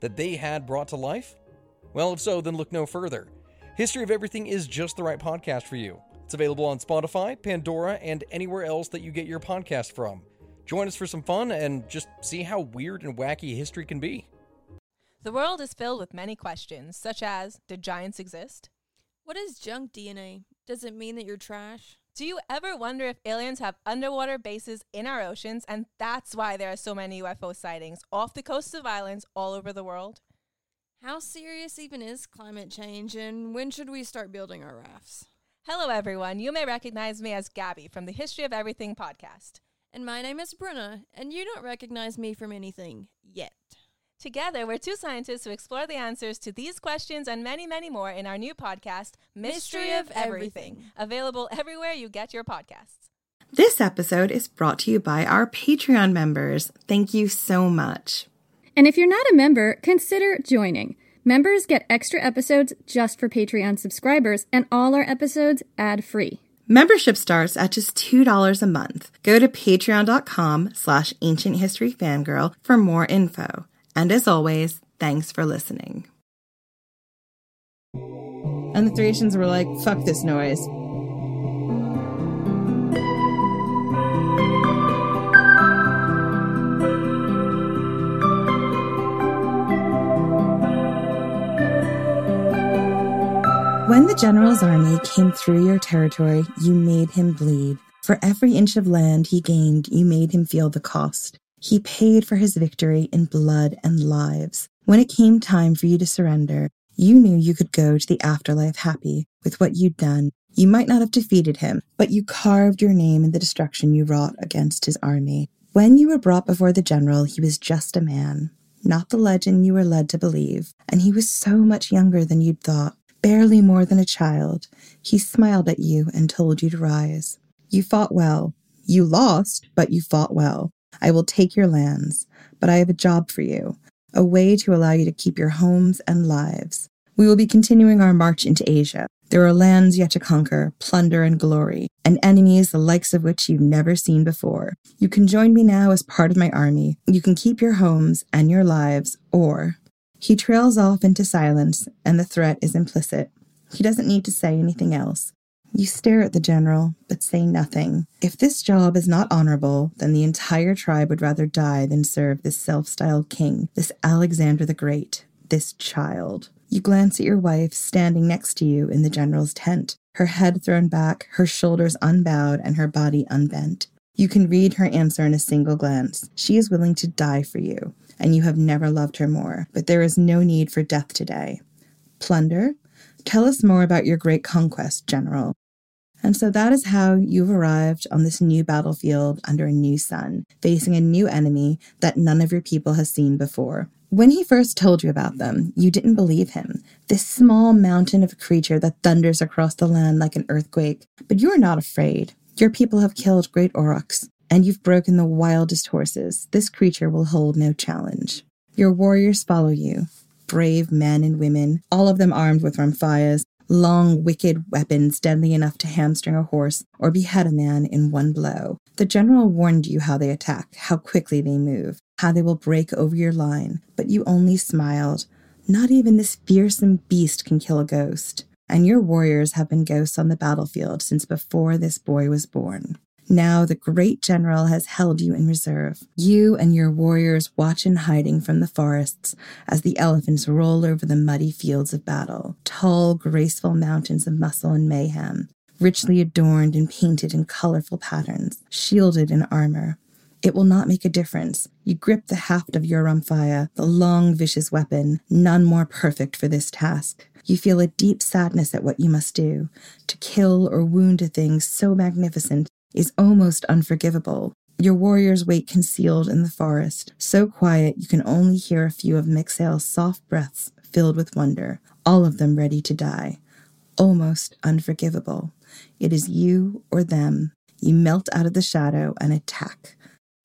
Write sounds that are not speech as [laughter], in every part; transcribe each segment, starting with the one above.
that they had brought to life? Well, if so, then look no further. History of Everything is just the right podcast for you. It's available on Spotify, Pandora, and anywhere else that you get your podcast from. Join us for some fun and just see how weird and wacky history can be. The world is filled with many questions, such as Did giants exist? What is junk DNA? Does it mean that you're trash? Do you ever wonder if aliens have underwater bases in our oceans and that's why there are so many UFO sightings off the coasts of islands all over the world? How serious even is climate change and when should we start building our rafts? Hello, everyone. You may recognize me as Gabby from the History of Everything podcast. And my name is Bruna, and you don't recognize me from anything yet. Together, we're two scientists who explore the answers to these questions and many, many more in our new podcast, Mystery, Mystery of, Everything, Everything, available everywhere you get your podcasts. This episode is brought to you by our Patreon members. Thank you so much. And if you're not a member, consider joining. Members get extra episodes just for Patreon subscribers, and all our episodes ad free. Membership starts at just $2 a month. Go to patreon.com slash ancient history fangirl for more info. And as always, thanks for listening. And the Thracians were like, fuck this noise. When the general's army came through your territory, you made him bleed. For every inch of land he gained, you made him feel the cost. He paid for his victory in blood and lives. When it came time for you to surrender, you knew you could go to the afterlife happy with what you'd done. You might not have defeated him, but you carved your name in the destruction you wrought against his army. When you were brought before the general, he was just a man, not the legend you were led to believe, and he was so much younger than you'd thought, barely more than a child. He smiled at you and told you to rise. You fought well. You lost, but you fought well. I will take your lands, but I have a job for you, a way to allow you to keep your homes and lives. We will be continuing our march into Asia. There are lands yet to conquer, plunder, and glory, and enemies the likes of which you've never seen before. You can join me now as part of my army. You can keep your homes and your lives, or. He trails off into silence, and the threat is implicit. He doesn't need to say anything else. You stare at the general, but say nothing. If this job is not honorable, then the entire tribe would rather die than serve this self styled king, this Alexander the Great, this child. You glance at your wife standing next to you in the general's tent, her head thrown back, her shoulders unbowed, and her body unbent. You can read her answer in a single glance. She is willing to die for you, and you have never loved her more. But there is no need for death today. Plunder? Tell us more about your great conquest, General. And so that is how you've arrived on this new battlefield under a new sun, facing a new enemy that none of your people has seen before. When he first told you about them, you didn't believe him. This small mountain of a creature that thunders across the land like an earthquake. But you are not afraid. Your people have killed great aurochs, and you've broken the wildest horses. This creature will hold no challenge. Your warriors follow you, brave men and women, all of them armed with rhomphaias, long, wicked weapons deadly enough to hamstring a horse or behead a man in one blow. The general warned you how they attack, how quickly they move, how they will break over your line, but you only smiled. Not even this fearsome beast can kill a ghost. And your warriors have been ghosts on the battlefield since before this boy was born. Now the great general has held you in reserve. You and your warriors watch in hiding from the forests as the elephants roll over the muddy fields of battle, tall, graceful mountains of muscle and mayhem, richly adorned and painted in colorful patterns, shielded in armor. It will not make a difference. You grip the haft of your rhomphaia, the long, vicious weapon, none more perfect for this task. You feel a deep sadness at what you must do, to kill or wound a thing so magnificent is almost unforgivable. Your warriors wait concealed in the forest, so quiet you can only hear a few of Mixael's soft breaths filled with wonder, all of them ready to die. Almost unforgivable. It is you or them. You melt out of the shadow and attack.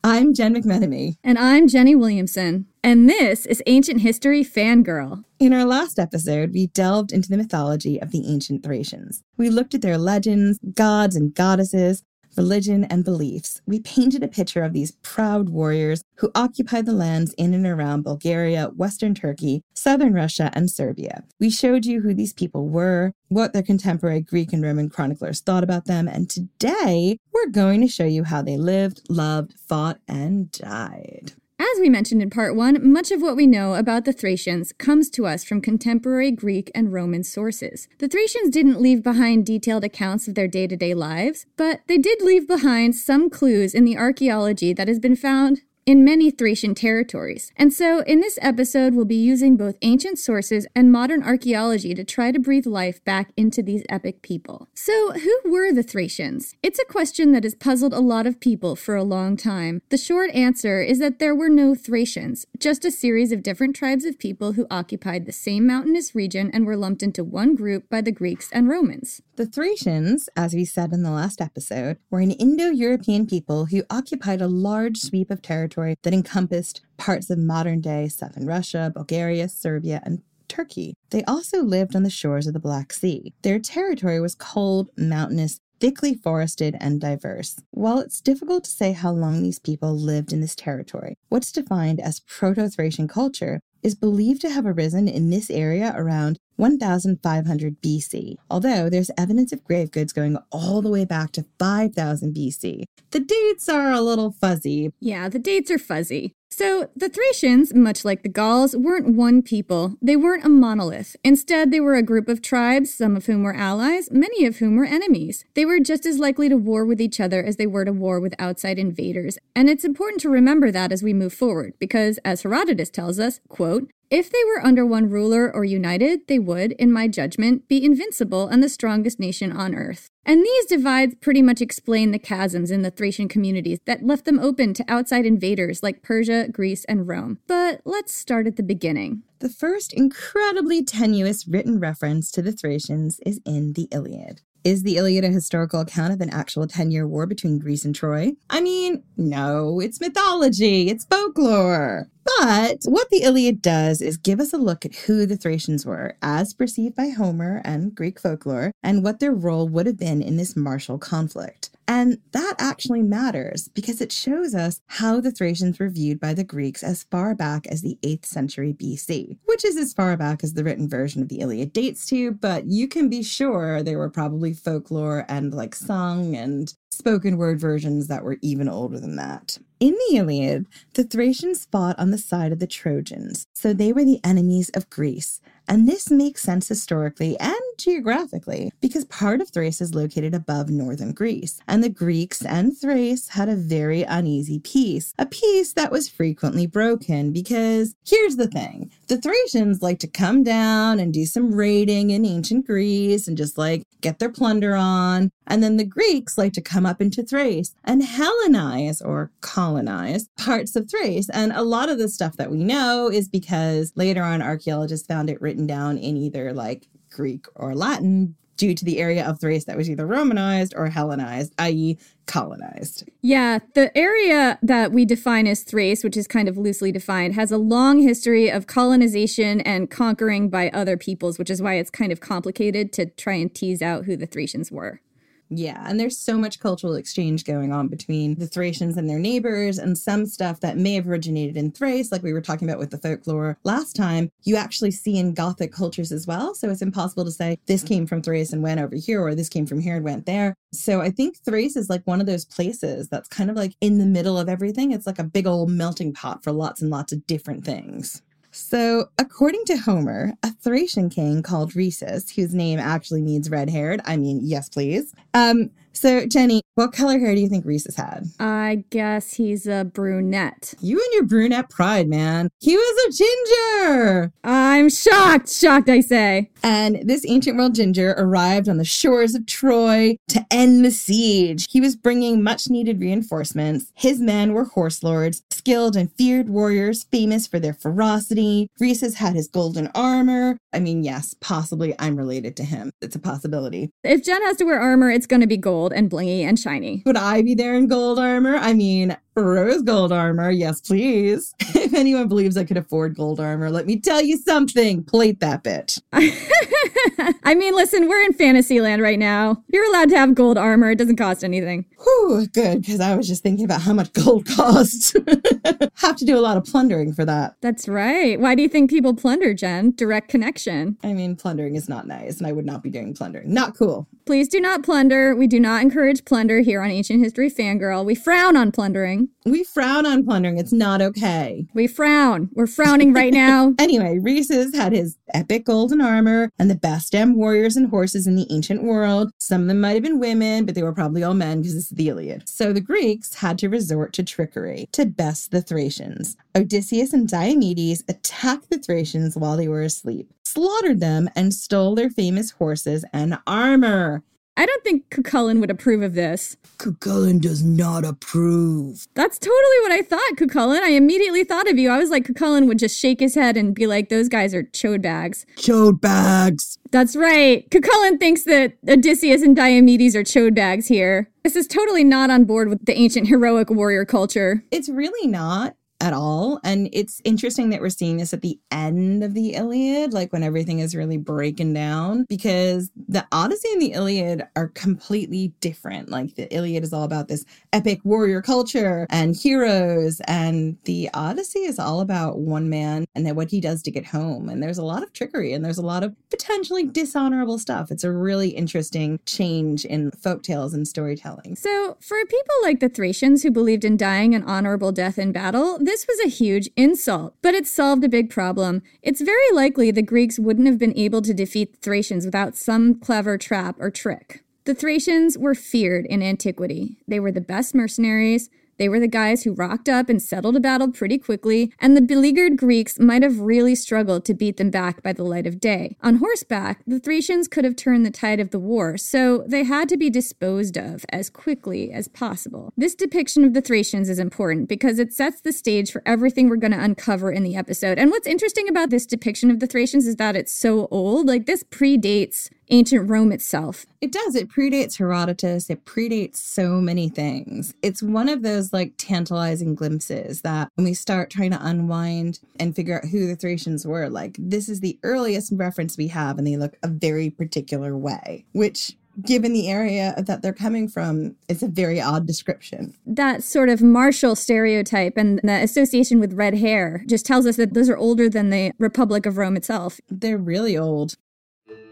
I'm Jen McMenemy. And I'm Jenny Williamson. And this is Ancient History Fangirl. In our last episode, we delved into the mythology of the ancient Thracians. We looked at their legends, gods and goddesses, religion, and beliefs, we painted a picture of these proud warriors who occupied the lands in and around Bulgaria, Western Turkey, Southern Russia, and Serbia. We showed you who these people were, what their contemporary Greek and Roman chroniclers thought about them, and today we're going to show you how they lived, loved, fought, and died. As we mentioned in part one, much of what we know about the Thracians comes to us from contemporary Greek and Roman sources. The Thracians didn't leave behind detailed accounts of their day to day lives, but they did leave behind some clues in the archaeology that has been found in many Thracian territories. And so, in this episode, we'll be using both ancient sources and modern archaeology to try to breathe life back into these epic people. So, who were the Thracians? It's a question that has puzzled a lot of people for a long time. The short answer is that there were no Thracians, just a series of different tribes of people who occupied the same mountainous region and were lumped into one group by the Greeks and Romans. The Thracians, as we said in the last episode, were an Indo European people who occupied a large sweep of territory that encompassed parts of modern day southern Russia, Bulgaria, Serbia, and Turkey. They also lived on the shores of the Black Sea. Their territory was cold, mountainous, thickly forested, and diverse. While it's difficult to say how long these people lived in this territory, what's defined as Proto Thracian culture is believed to have arisen in this area around 1500 BC, although there's evidence of grave goods going all the way back to 5000 BC. The dates are a little fuzzy. Yeah, the dates are fuzzy. So, the Thracians, much like the Gauls, weren't one people. They weren't a monolith. Instead, they were a group of tribes, some of whom were allies, many of whom were enemies. They were just as likely to war with each other as they were to war with outside invaders. And it's important to remember that as we move forward, because as Herodotus tells us, quote, if they were under one ruler or united, they would, in my judgment, be invincible and the strongest nation on earth. And these divides pretty much explain the chasms in the Thracian communities that left them open to outside invaders like Persia, Greece, and Rome. But let's start at the beginning. The first incredibly tenuous written reference to the Thracians is in the Iliad. Is the Iliad a historical account of an actual 10 year war between Greece and Troy? I mean, no, it's mythology, it's folklore. But what the Iliad does is give us a look at who the Thracians were, as perceived by Homer and Greek folklore, and what their role would have been in this martial conflict. And that actually matters because it shows us how the Thracians were viewed by the Greeks as far back as the 8th century BC, which is as far back as the written version of the Iliad dates to, but you can be sure they were probably folklore and like sung and spoken word versions that were even older than that. In the Iliad, the Thracians fought on the side of the Trojans, so they were the enemies of Greece. And this makes sense historically and geographically because part of Thrace is located above northern Greece, and the Greeks and Thrace had a very uneasy peace, a peace that was frequently broken because here's the thing the Thracians like to come down and do some raiding in ancient Greece and just like get their plunder on, and then the Greeks like to come up into Thrace and Hellenize or colonize parts of Thrace. And a lot of the stuff that we know is because later on archaeologists found it written down in either like Greek or Latin due to the area of Thrace that was either Romanized or Hellenized, i.e., colonized. Yeah, the area that we define as Thrace, which is kind of loosely defined, has a long history of colonization and conquering by other peoples, which is why it's kind of complicated to try and tease out who the Thracians were. Yeah, and there's so much cultural exchange going on between the Thracians and their neighbors, and some stuff that may have originated in Thrace, like we were talking about with the folklore last time, you actually see in Gothic cultures as well. So it's impossible to say this came from Thrace and went over here, or this came from here and went there. So I think Thrace is like one of those places that's kind of like in the middle of everything. It's like a big old melting pot for lots and lots of different things. So, according to Homer, a Thracian king called Rhesus, whose name actually means red haired, I mean, yes, please. Um, so, Jenny, what color hair do you think Rhesus had? I guess he's a brunette. You and your brunette pride, man. He was a ginger. I'm shocked, shocked, I say. And this ancient world ginger arrived on the shores of Troy to end the siege. He was bringing much needed reinforcements. His men were horse lords, skilled and feared warriors, famous for their ferocity. Rhesus had his golden armor. I mean, yes, possibly I'm related to him. It's a possibility. If Jen has to wear armor, it's going to be gold and blingy and shiny. Would I be there in gold armor? I mean, rose gold armor. Yes, please. [laughs] if anyone believes I could afford gold armor, let me tell you something. Plate that bitch. [laughs] I mean, listen, we're in Fantasyland right now. You're allowed to have gold armor. It doesn't cost anything. Whew, good, because I was just thinking about how much [laughs] gold costs. Have to do a lot of plundering for that. That's right. Why do you think people plunder, Jen? Direct connection. I mean, plundering is not nice, and I would not be doing plundering. Not cool. Please do not plunder. We do not encourage plunder here on Ancient History Fangirl. We frown on plundering. Mm-hmm. We frown on plundering. It's not okay. We frown. We're frowning right now. [laughs] Anyway, Rhesus had his epic golden armor and the best damn warriors and horses in the ancient world. Some of them might have been women, but they were probably all men because it's the Iliad. So the Greeks had to resort to trickery to best the Thracians. Odysseus and Diomedes attacked the Thracians while they were asleep, slaughtered them, and stole their famous horses and armor. I don't think Cú Chulainn would approve of this. Cú Chulainn does not approve. That's totally what I thought, Cú Chulainn. I immediately thought of you. I was like, Cú Chulainn would just shake his head and be like, those guys are chode bags. Chode bags. That's right. Cú Chulainn thinks that Odysseus and Diomedes are chode bags here. This is totally not on board with the ancient heroic warrior culture. It's really not at all. And it's interesting that we're seeing this at the end of the Iliad, like when everything is really breaking down, because the Odyssey and the Iliad are completely different. Like the Iliad is all about this epic warrior culture and heroes, and the Odyssey is all about one man and then what he does to get home. And there's a lot of trickery and there's a lot of potentially dishonorable stuff. It's a really interesting change in folk tales and storytelling. So, for people like the Thracians who believed in dying an honorable death in battle, this was a huge insult, but it solved a big problem. It's very likely the Greeks wouldn't have been able to defeat the Thracians without some clever trap or trick. The Thracians were feared in antiquity. They were the best mercenaries. They were the guys who rocked up and settled a battle pretty quickly, and the beleaguered Greeks might have really struggled to beat them back by the light of day. On horseback, the Thracians could have turned the tide of the war, so they had to be disposed of as quickly as possible. This depiction of the Thracians is important because it sets the stage for everything we're going to uncover in the episode. And what's interesting about this depiction of the Thracians is that it's so old. Like, this predates ancient Rome itself. It does. It predates Herodotus. It predates so many things. It's one of those like tantalizing glimpses that when we start trying to unwind and figure out who the Thracians were, like this is the earliest reference we have, and they look a very particular way, which given the area that they're coming from, it's a very odd description. That sort of martial stereotype and the association with red hair just tells us that those are older than the Republic of Rome itself. They're really old.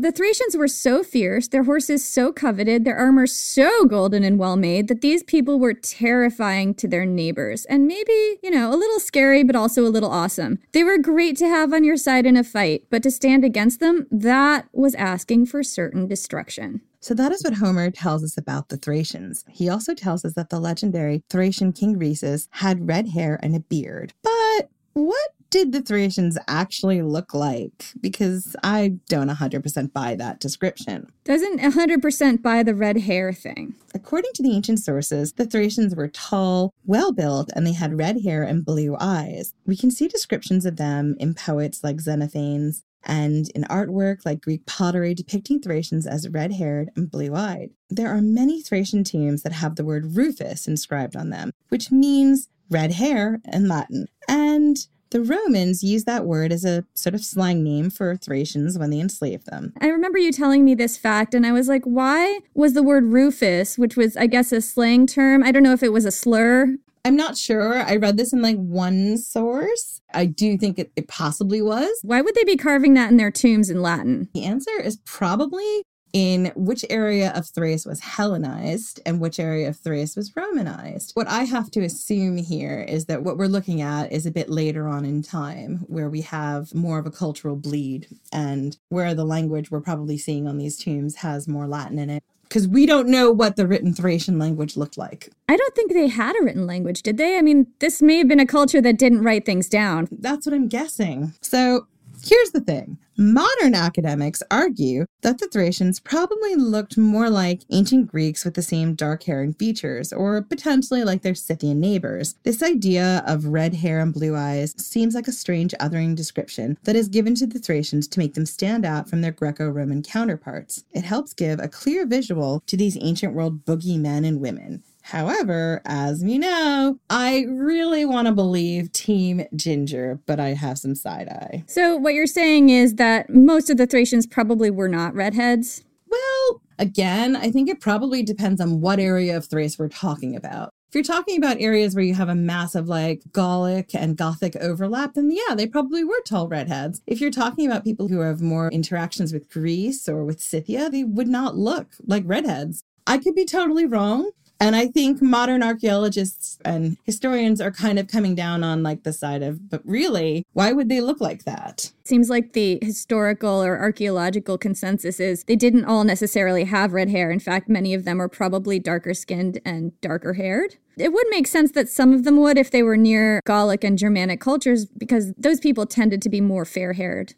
The Thracians were so fierce, their horses so coveted, their armor so golden and well made that these people were terrifying to their neighbors. And maybe, you know, a little scary, but also a little awesome. They were great to have on your side in a fight, but to stand against them, that was asking for certain destruction. So that is what Homer tells us about the Thracians. He also tells us that the legendary Thracian king Rhesus had red hair and a beard. But what did the Thracians actually look like? Because I don't 100% buy that description. Doesn't 100% buy the red hair thing. According to the ancient sources, the Thracians were tall, well built, and they had red hair and blue eyes. We can see descriptions of them in poets like Xenophanes and in artwork like Greek pottery depicting Thracians as red haired and blue eyed. There are many Thracian tombs that have the word Rufus inscribed on them, which means red hair in Latin. And the Romans used that word as a sort of slang name for Thracians when they enslaved them. I remember you telling me this fact, and I was like, why was the word Rufus, which was, I guess, a slang term? I don't know if it was a slur I'm not sure. I read this in like one source. I do think it, it possibly was. Why would they be carving that in their tombs in Latin? The answer is probably in which area of Thrace was Hellenized and which area of Thrace was Romanized. What I have to assume here is that what we're looking at is a bit later on in time, where we have more of a cultural bleed and where the language we're probably seeing on these tombs has more Latin in it. Because we don't know what the written Thracian language looked like. I don't think they had a written language, did they? I mean, this may have been a culture that didn't write things down. That's what I'm guessing. So Here's the thing modern academics argue that the Thracians probably looked more like ancient Greeks with the same dark hair and features, or potentially like their Scythian neighbors. This idea of red hair and blue eyes seems like a strange othering description that is given to the Thracians to make them stand out from their Greco Roman counterparts. It helps give a clear visual to these ancient world boogeymen and women. However, as we know, I really want to believe Team Ginger, but I have some side eye. So, what you're saying is that most of the Thracians probably were not redheads? Well, again, I think it probably depends on what area of Thrace we're talking about. If you're talking about areas where you have a massive like Gallic and Gothic overlap, then yeah, they probably were tall redheads. If you're talking about people who have more interactions with Greece or with Scythia, they would not look like redheads. I could be totally wrong. And I think modern archaeologists and historians are kind of coming down on like the side of, but really, why would they look like that? Seems like the historical or archaeological consensus is they didn't all necessarily have red hair. In fact, many of them are probably darker skinned and darker haired. It would make sense that some of them would if they were near Gallic and Germanic cultures because those people tended to be more fair haired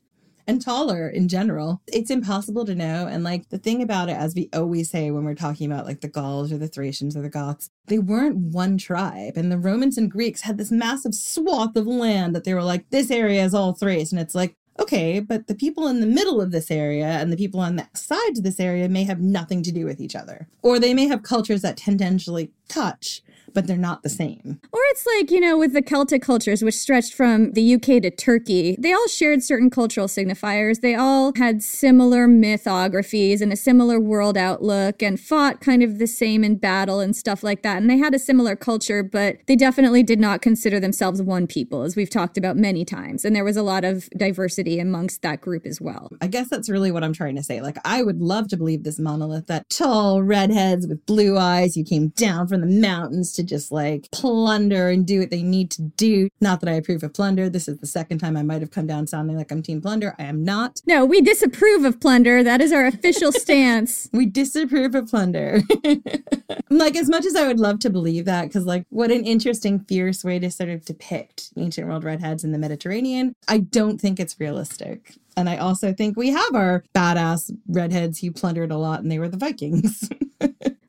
and taller in general. It's impossible to know. And like the thing about it, as we always say when we're talking about like the Gauls or the Thracians or the Goths, they weren't one tribe. And the Romans and Greeks had this massive swath of land that they were like, this area is all Thrace. And it's like, okay, but the people in the middle of this area and the people on the sides of this area may have nothing to do with each other. Or they may have cultures that tangentially touch, but they're not the same. Or it's like, you know, with the Celtic cultures, which stretched from the UK to Turkey, they all shared certain cultural signifiers. They all had similar mythographies and a similar world outlook and fought kind of the same in battle and stuff like that. And they had a similar culture, but they definitely did not consider themselves one people, as we've talked about many times. And there was a lot of diversity amongst that group as well. I guess that's really what I'm trying to say. Like, I would love to believe this monolith that tall redheads with blue eyes, you came down from the mountains to to just like plunder and do what they need to do. Not that I approve of plunder. This is the second time I might have come down sounding like I'm team plunder. I am not. No, we disapprove of plunder. That is our official [laughs] stance. we disapprove of plunder. [laughs] like as much as I would love to believe that, because like what an interesting, fierce way to sort of depict ancient world redheads in the Mediterranean. I don't think it's realistic. And I also think we have our badass redheads who plundered a lot and they were the Vikings. [laughs]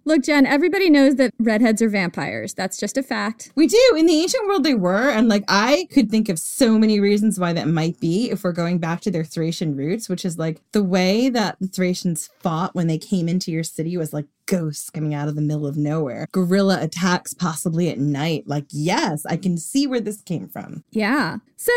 Look, Jen, everybody knows that redheads are vampires. That's just a fact. We do. In the ancient world, they were. And like, I could think of so many reasons why that might be if we're going back to their Thracian roots, which is like the way that the Thracians fought when they came into your city was like ghosts coming out of the middle of nowhere, guerrilla attacks possibly at night. Like, yes, I can see where this came from. Yeah. So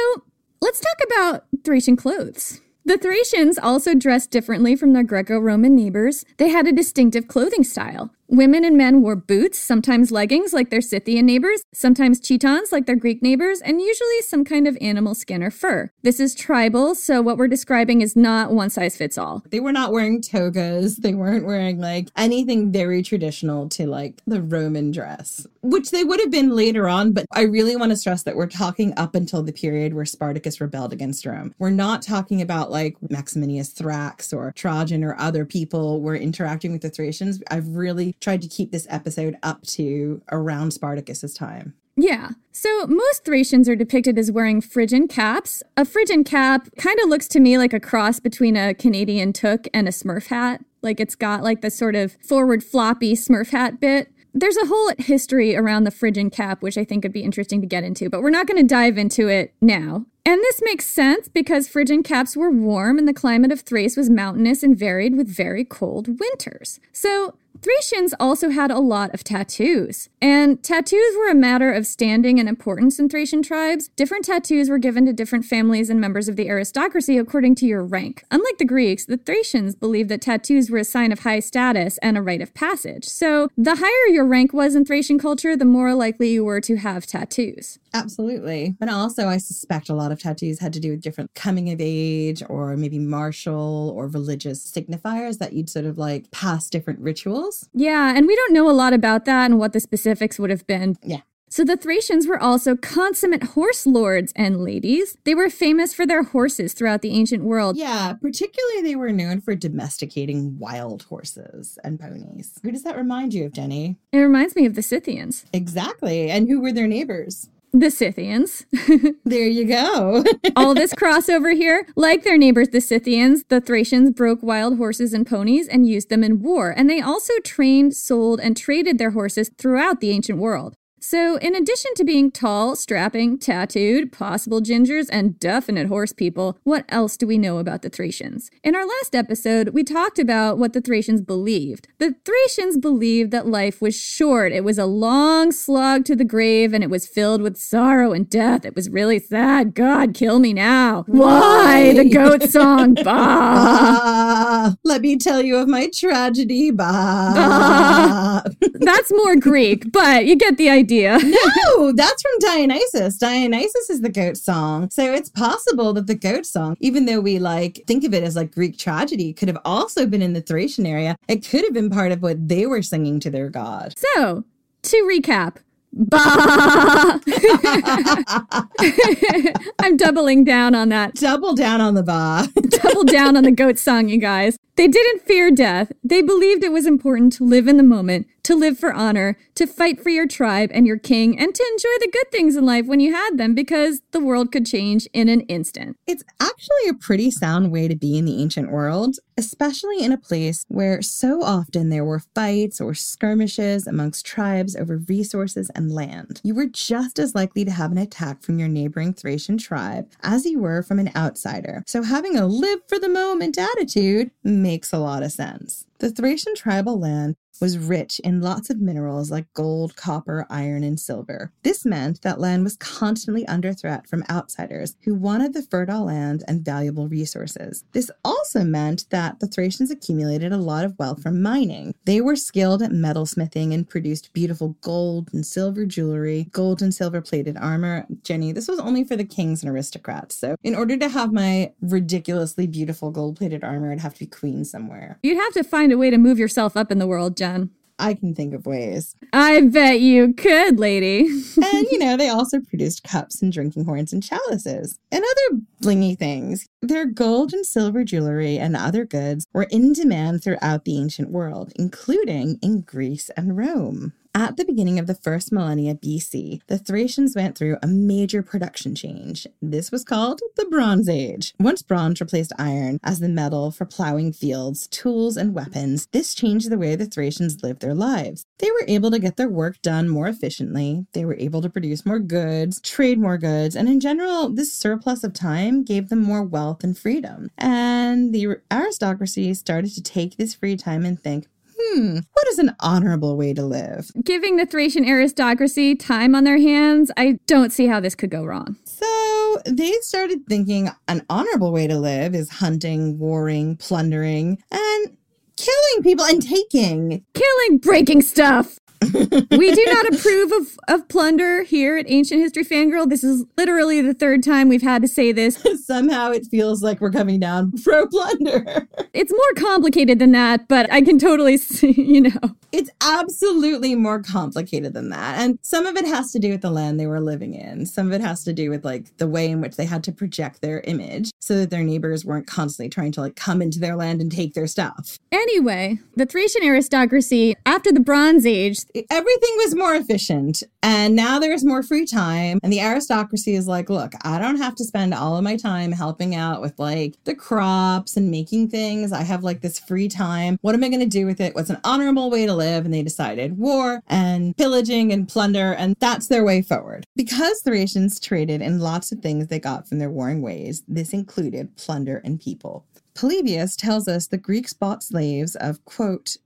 let's talk about Thracian clothes. The Thracians also dressed differently from their Greco Roman neighbors. They had a distinctive clothing style. Women and men wore boots, sometimes leggings like their Scythian neighbors, sometimes chitons like their Greek neighbors, and usually some kind of animal skin or fur. This is tribal, so what we're describing is not one size fits all. They were not wearing togas. They weren't wearing like anything very traditional to like the Roman dress, which they would have been later on. But I really want to stress that we're talking up until the period where Spartacus rebelled against Rome. We're not talking about like Maximinus Thrax or Trajan or other people were interacting with the Thracians. I've really tried to keep this episode up to around Spartacus's time. Yeah. So most Thracians are depicted as wearing Phrygian caps. A Phrygian cap kind of looks to me like a cross between a Canadian toque and a Smurf hat. Like it's got like the sort of forward floppy Smurf hat bit. There's a whole history around the Phrygian cap, which I think would be interesting to get into, but we're not going to dive into it now. And this makes sense because Phrygian caps were warm and the climate of Thrace was mountainous and varied with very cold winters. So Thracians also had a lot of tattoos. And tattoos were a matter of standing and importance in Thracian tribes. Different tattoos were given to different families and members of the aristocracy according to your rank. Unlike the Greeks, the Thracians believed that tattoos were a sign of high status and a rite of passage. So the higher your rank was in Thracian culture, the more likely you were to have tattoos. Absolutely. But also, I suspect a lot of tattoos had to do with different coming of age or maybe martial or religious signifiers that you'd sort of like pass different rituals. Yeah, and we don't know a lot about that and what the specifics would have been. Yeah. So the Thracians were also consummate horse lords and ladies. They were famous for their horses throughout the ancient world. Yeah, particularly they were known for domesticating wild horses and ponies. Who does that remind you of, Jenny? It reminds me of the Scythians. Exactly. And who were their neighbors? The Scythians. [laughs] there you go. [laughs] All this crossover here. Like their neighbors, the Scythians, the Thracians broke wild horses and ponies and used them in war. And they also trained, sold, and traded their horses throughout the ancient world. So, in addition to being tall, strapping, tattooed, possible gingers, and definite horse people, what else do we know about the Thracians? In our last episode, we talked about what the Thracians believed. The Thracians believed that life was short, it was a long slog to the grave, and it was filled with sorrow and death. It was really sad. God, kill me now. Why? The goat song. [laughs] Bah. bah. [laughs] Let me tell you of my tragedy. Bah. bah. That's more Greek, but you get the idea. [laughs] no, that's from Dionysus. Dionysus is the goat song. So it's possible that the goat song, even though we like think of it as like Greek tragedy, could have also been in the Thracian area. It could have been part of what they were singing to their god. So, to recap, Bah! [laughs] I'm doubling down on that. Double down on the bah. [laughs] Double down on the goat song, you guys. They didn't fear death. They believed it was important to live in the moment, to live for honor, to fight for your tribe and your king, and to enjoy the good things in life when you had them because the world could change in an instant. It's actually a pretty sound way to be in the ancient world, especially in a place where so often there were fights or skirmishes amongst tribes over resources and land. You were just as likely to have an attack from your neighboring Thracian tribe as you were from an outsider. So having a live for the moment attitude makes a lot of sense. The Thracian tribal land was rich in lots of minerals like gold, copper, iron, and silver. This meant that land was constantly under threat from outsiders who wanted the fertile land and valuable resources. This also meant that the Thracians accumulated a lot of wealth from mining. They were skilled at metalsmithing and produced beautiful gold and silver jewelry, gold and silver plated armor. Jenny, this was only for the kings and aristocrats. So, in order to have my ridiculously beautiful gold plated armor, I'd have to be queen somewhere. You'd have to find a way to move yourself up in the world, Jen. I can think of ways. I bet you could, lady. [laughs] and, you know, they also produced cups and drinking horns and chalices and other blingy things. Their gold and silver jewelry and other goods were in demand throughout the ancient world, including in Greece and Rome. At the beginning of the first millennia BC, the Thracians went through a major production change. This was called the Bronze Age. Once bronze replaced iron as the metal for plowing fields, tools, and weapons, this changed the way the Thracians lived their lives. They were able to get their work done more efficiently, they were able to produce more goods, trade more goods, and in general, this surplus of time gave them more wealth and freedom. And the aristocracy started to take this free time and think, hmm, what is an honorable way to live? Giving the Thracian aristocracy time on their hands, I don't see how this could go wrong. So they started thinking an honorable way to live is hunting, warring, plundering, and killing people and taking. Killing, breaking stuff. We do not approve of, of plunder here at Ancient History Fangirl. This is literally the third time we've had to say this. [laughs] Somehow it feels like we're coming down [laughs] pro plunder. it's more complicated than that, but I can totally [laughs] see, you know. It's absolutely more complicated than that. And some of it has to do with the land they were living in. Some of it has to do with like the way in which they had to project their image so that their neighbors weren't constantly trying to like come into their land and take their stuff. Anyway, the Thracian aristocracy, after the Bronze Age, everything was more efficient and now there's more free time. And the aristocracy is like look i don't have to spend all of my time helping out with like the crops and making things. I have like this free time. What am i going to do with it? What's an honorable way to live? And they decided war and pillaging and plunder and that's their way forward. Because thracians traded in lots of things they got from their warring ways this included plunder and people. Polybius tells us the Greeks bought slaves of, quote,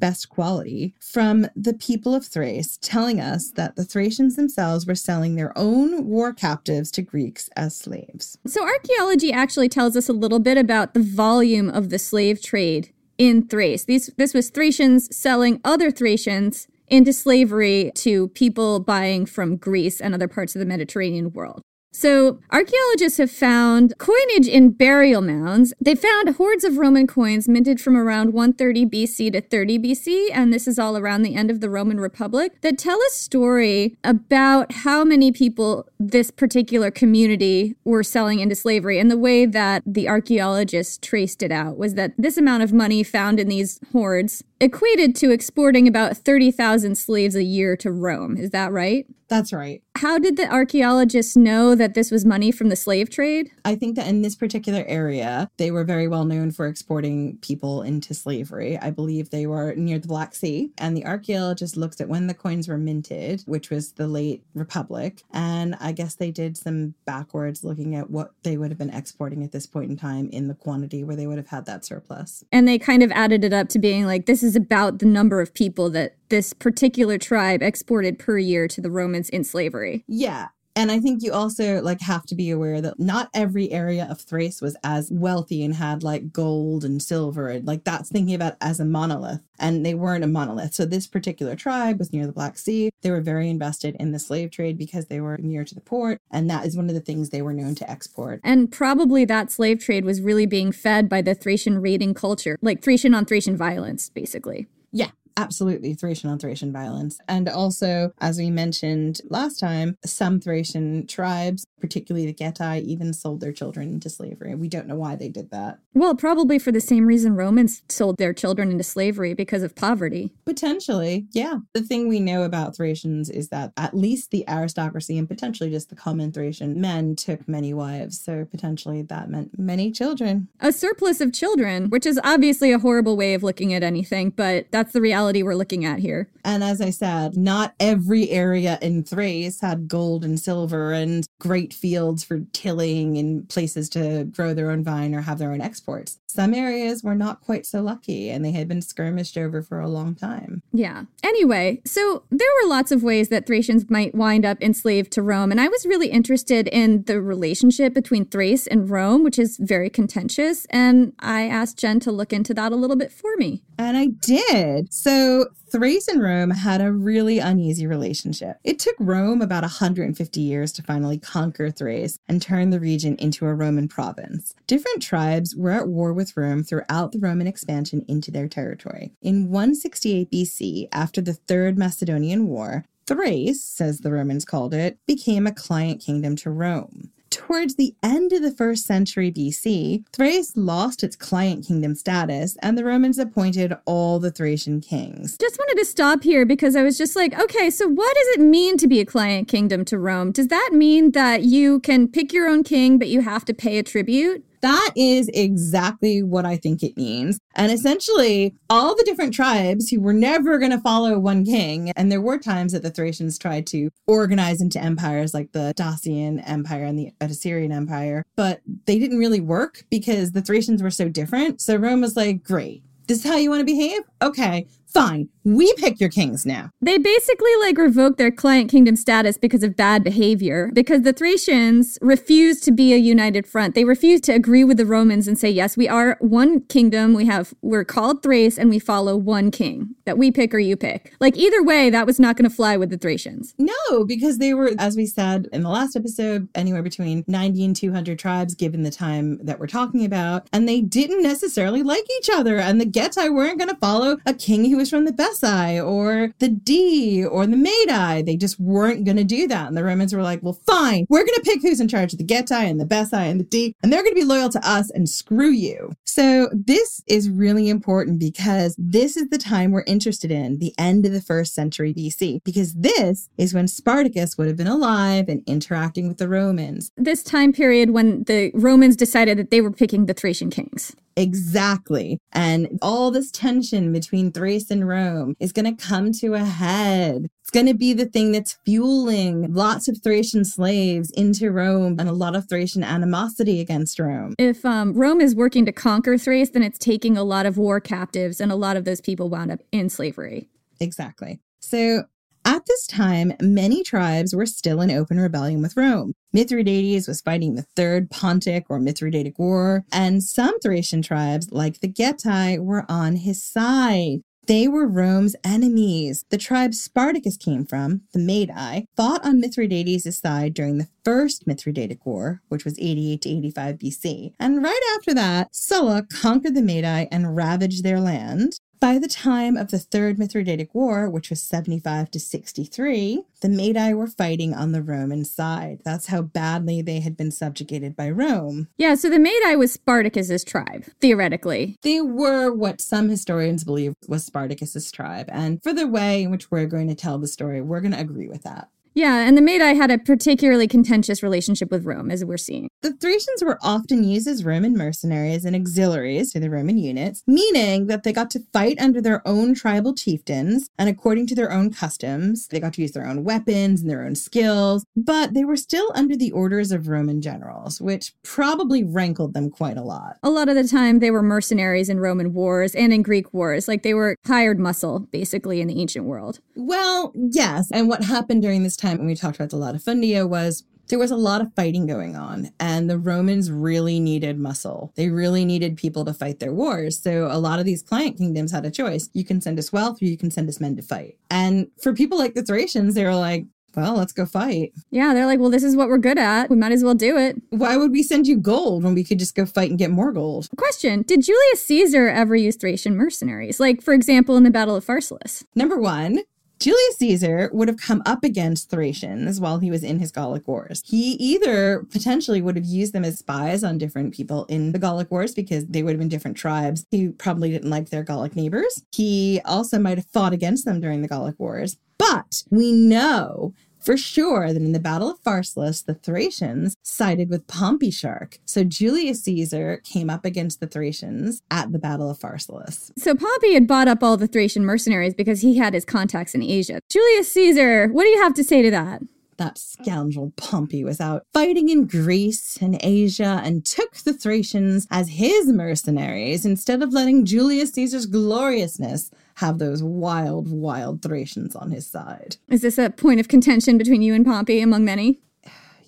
best quality from the people of Thrace, telling us that the Thracians themselves were selling their own war captives to Greeks as slaves. So, archaeology actually tells us a little bit about the volume of the slave trade in Thrace. These, this was Thracians selling other Thracians into slavery to people buying from Greece and other parts of the Mediterranean world. So, archaeologists have found coinage in burial mounds. They found hoards of Roman coins minted from around 130 BC to 30 BC, and this is all around the end of the Roman Republic, that tell a story about how many people this particular community were selling into slavery. And the way that the archaeologists traced it out was that this amount of money found in these hoards equated to exporting about 30,000 slaves a year to Rome. Is that right? That's right. How did the archaeologists know that this was money from the slave trade? I think that in this particular area, they were very well known for exporting people into slavery. I believe they were near the Black Sea. And the archaeologist looked at when the coins were minted, which was the late Republic. And I guess they did some backwards looking at what they would have been exporting at this point in time in the quantity where they would have had that surplus. And they kind of added it up to being like, this is about the number of people that this particular tribe exported per year to the Romans in slavery. Yeah. And I think you also like have to be aware that not every area of Thrace was as wealthy and had like gold and silver and like that's thinking about as a monolith and they weren't a monolith. So this particular tribe was near the Black Sea. They were very invested in the slave trade because they were near to the port and that is one of the things they were known to export. And probably that slave trade was really being fed by the Thracian raiding culture, like Thracian on Thracian violence basically. Yeah, Absolutely, Thracian on Thracian violence. And also, as we mentioned last time, some Thracian tribes, particularly the Getae, even sold their children into slavery. We don't know why they did that. Well, probably for the same reason Romans sold their children into slavery because of poverty. Potentially, yeah. The thing we know about Thracians is that at least the aristocracy and potentially just the common Thracian men took many wives. So potentially that meant many children. A surplus of children, which is obviously a horrible way of looking at anything, but that's the reality reality we're looking at here. And as I said, not every area in Thrace had gold and silver and great fields for tilling and places to grow their own vine or have their own exports. Some areas were not quite so lucky and they had been skirmished over for a long time. Yeah. Anyway, so there were lots of ways that Thracians might wind up enslaved to Rome. And I was really interested in the relationship between Thrace and Rome, which is very contentious. And I asked Jen to look into that a little bit for me. And I did. So Thrace and Rome had a really uneasy relationship. It took Rome about 150 years to finally conquer Thrace and turn the region into a Roman province. Different tribes were at war with Rome throughout the Roman expansion into their territory. In 168 BC, after the Third Macedonian War, Thrace, as the Romans called it, became a client kingdom to Rome. Towards the end of the first century BC, Thrace lost its client kingdom status and the Romans appointed all the Thracian kings. Just wanted to stop here because I was just like, okay, so what does it mean to be a client kingdom to Rome? Does that mean that you can pick your own king, but you have to pay a tribute? That is exactly what I think it means. And essentially, all the different tribes who were never going to follow one king, and there were times that the Thracians tried to organize into empires like the Dacian Empire and the Odrysian Empire, but they didn't really work because the Thracians were so different. So Rome was like, great, this is how you want to behave? Okay, fine. We pick your kings now. They basically like revoked their client kingdom status because of bad behavior. Because the Thracians refused to be a united front. They refused to agree with the Romans and say, yes, we are one kingdom. We have, we're called Thrace and we follow one king that we pick or you pick. Like either way, that was not going to fly with the Thracians. No, because they were, as we said in the last episode, anywhere between 90 and 200 tribes given the time that we're talking about. And they didn't necessarily like each other. And the Getae weren't going to follow a king who was from the Bessi or the Dii or the Maedi. They just weren't going to do that. And the Romans were like, well, fine, we're going to pick who's in charge of the Getae and the Bessi and the Dii, and they're going to be loyal to us and screw you. So this is really important because this is the time we're interested in, the end of the first century BC, because this is when Spartacus would have been alive and interacting with the Romans. This time period when the Romans decided that they were picking the Thracian kings. Exactly. And all this tension between Thrace and Rome is going to come to a head. It's going to be the thing that's fueling lots of Thracian slaves into Rome and a lot of Thracian animosity against Rome. If um, Rome is working to conquer Thrace, then it's taking a lot of war captives, and a lot of those people wound up in slavery. Exactly. So at this time, many tribes were still in open rebellion with Rome. Mithridates was fighting the Third Pontic or Mithridatic War, and some Thracian tribes, like the Getae, were on his side. They were Rome's enemies. The tribe Spartacus came from, the Maedi, fought on Mithridates' side during the First Mithridatic War, which was 88 to 85 BC. And right after that, Sulla conquered the Maedi and ravaged their land. By the time of the Third Mithridatic War, which was 75 to 63, the Maedi were fighting on the Roman side. That's how badly they had been subjugated by Rome. Yeah, so the Maedi was Spartacus's tribe, theoretically. They were what some historians believe was Spartacus's tribe. And for the way in which we're going to tell the story, we're going to agree with that. Yeah, and the Maedi had a particularly contentious relationship with Rome, as we're seeing. The Thracians were often used as Roman mercenaries and auxiliaries to the Roman units, meaning that they got to fight under their own tribal chieftains and according to their own customs. They got to use their own weapons and their own skills, but they were still under the orders of Roman generals, which probably rankled them quite a lot. A lot of the time, they were mercenaries in Roman wars and in Greek wars. Like they were hired muscle, basically, in the ancient world. Well, yes. And what happened during this time when we talked about the latifundia was there was a lot of fighting going on, and the Romans really needed muscle. They really needed people to fight their wars. So a lot of these client kingdoms had a choice. You can send us wealth or you can send us men to fight. And for people like the Thracians, they were like, well, let's go fight. Yeah, they're like, well, this is what we're good at. We might as well do it. Why would we send you gold when we could just go fight and get more gold? Question Did Julius Caesar ever use Thracian mercenaries? Like, for example, in the Battle of Pharsalus? Number one, Julius Caesar would have come up against Thracians while he was in his Gallic Wars. He either potentially would have used them as spies on different people in the Gallic Wars because they would have been different tribes. He probably didn't like their Gallic neighbors. He also might have fought against them during the Gallic Wars. But we know for sure that in the Battle of Pharsalus, the Thracians sided with Pompey-Shark. So Julius Caesar came up against the Thracians at the Battle of Pharsalus. So Pompey had bought up all the Thracian mercenaries because he had his contacts in Asia. Julius Caesar, what do you have to say to that? that scoundrel Pompey was out fighting in Greece and Asia and took the Thracians as his mercenaries instead of letting Julius Caesar's gloriousness have those wild, wild Thracians on his side. Is this a point of contention between you and Pompey among many?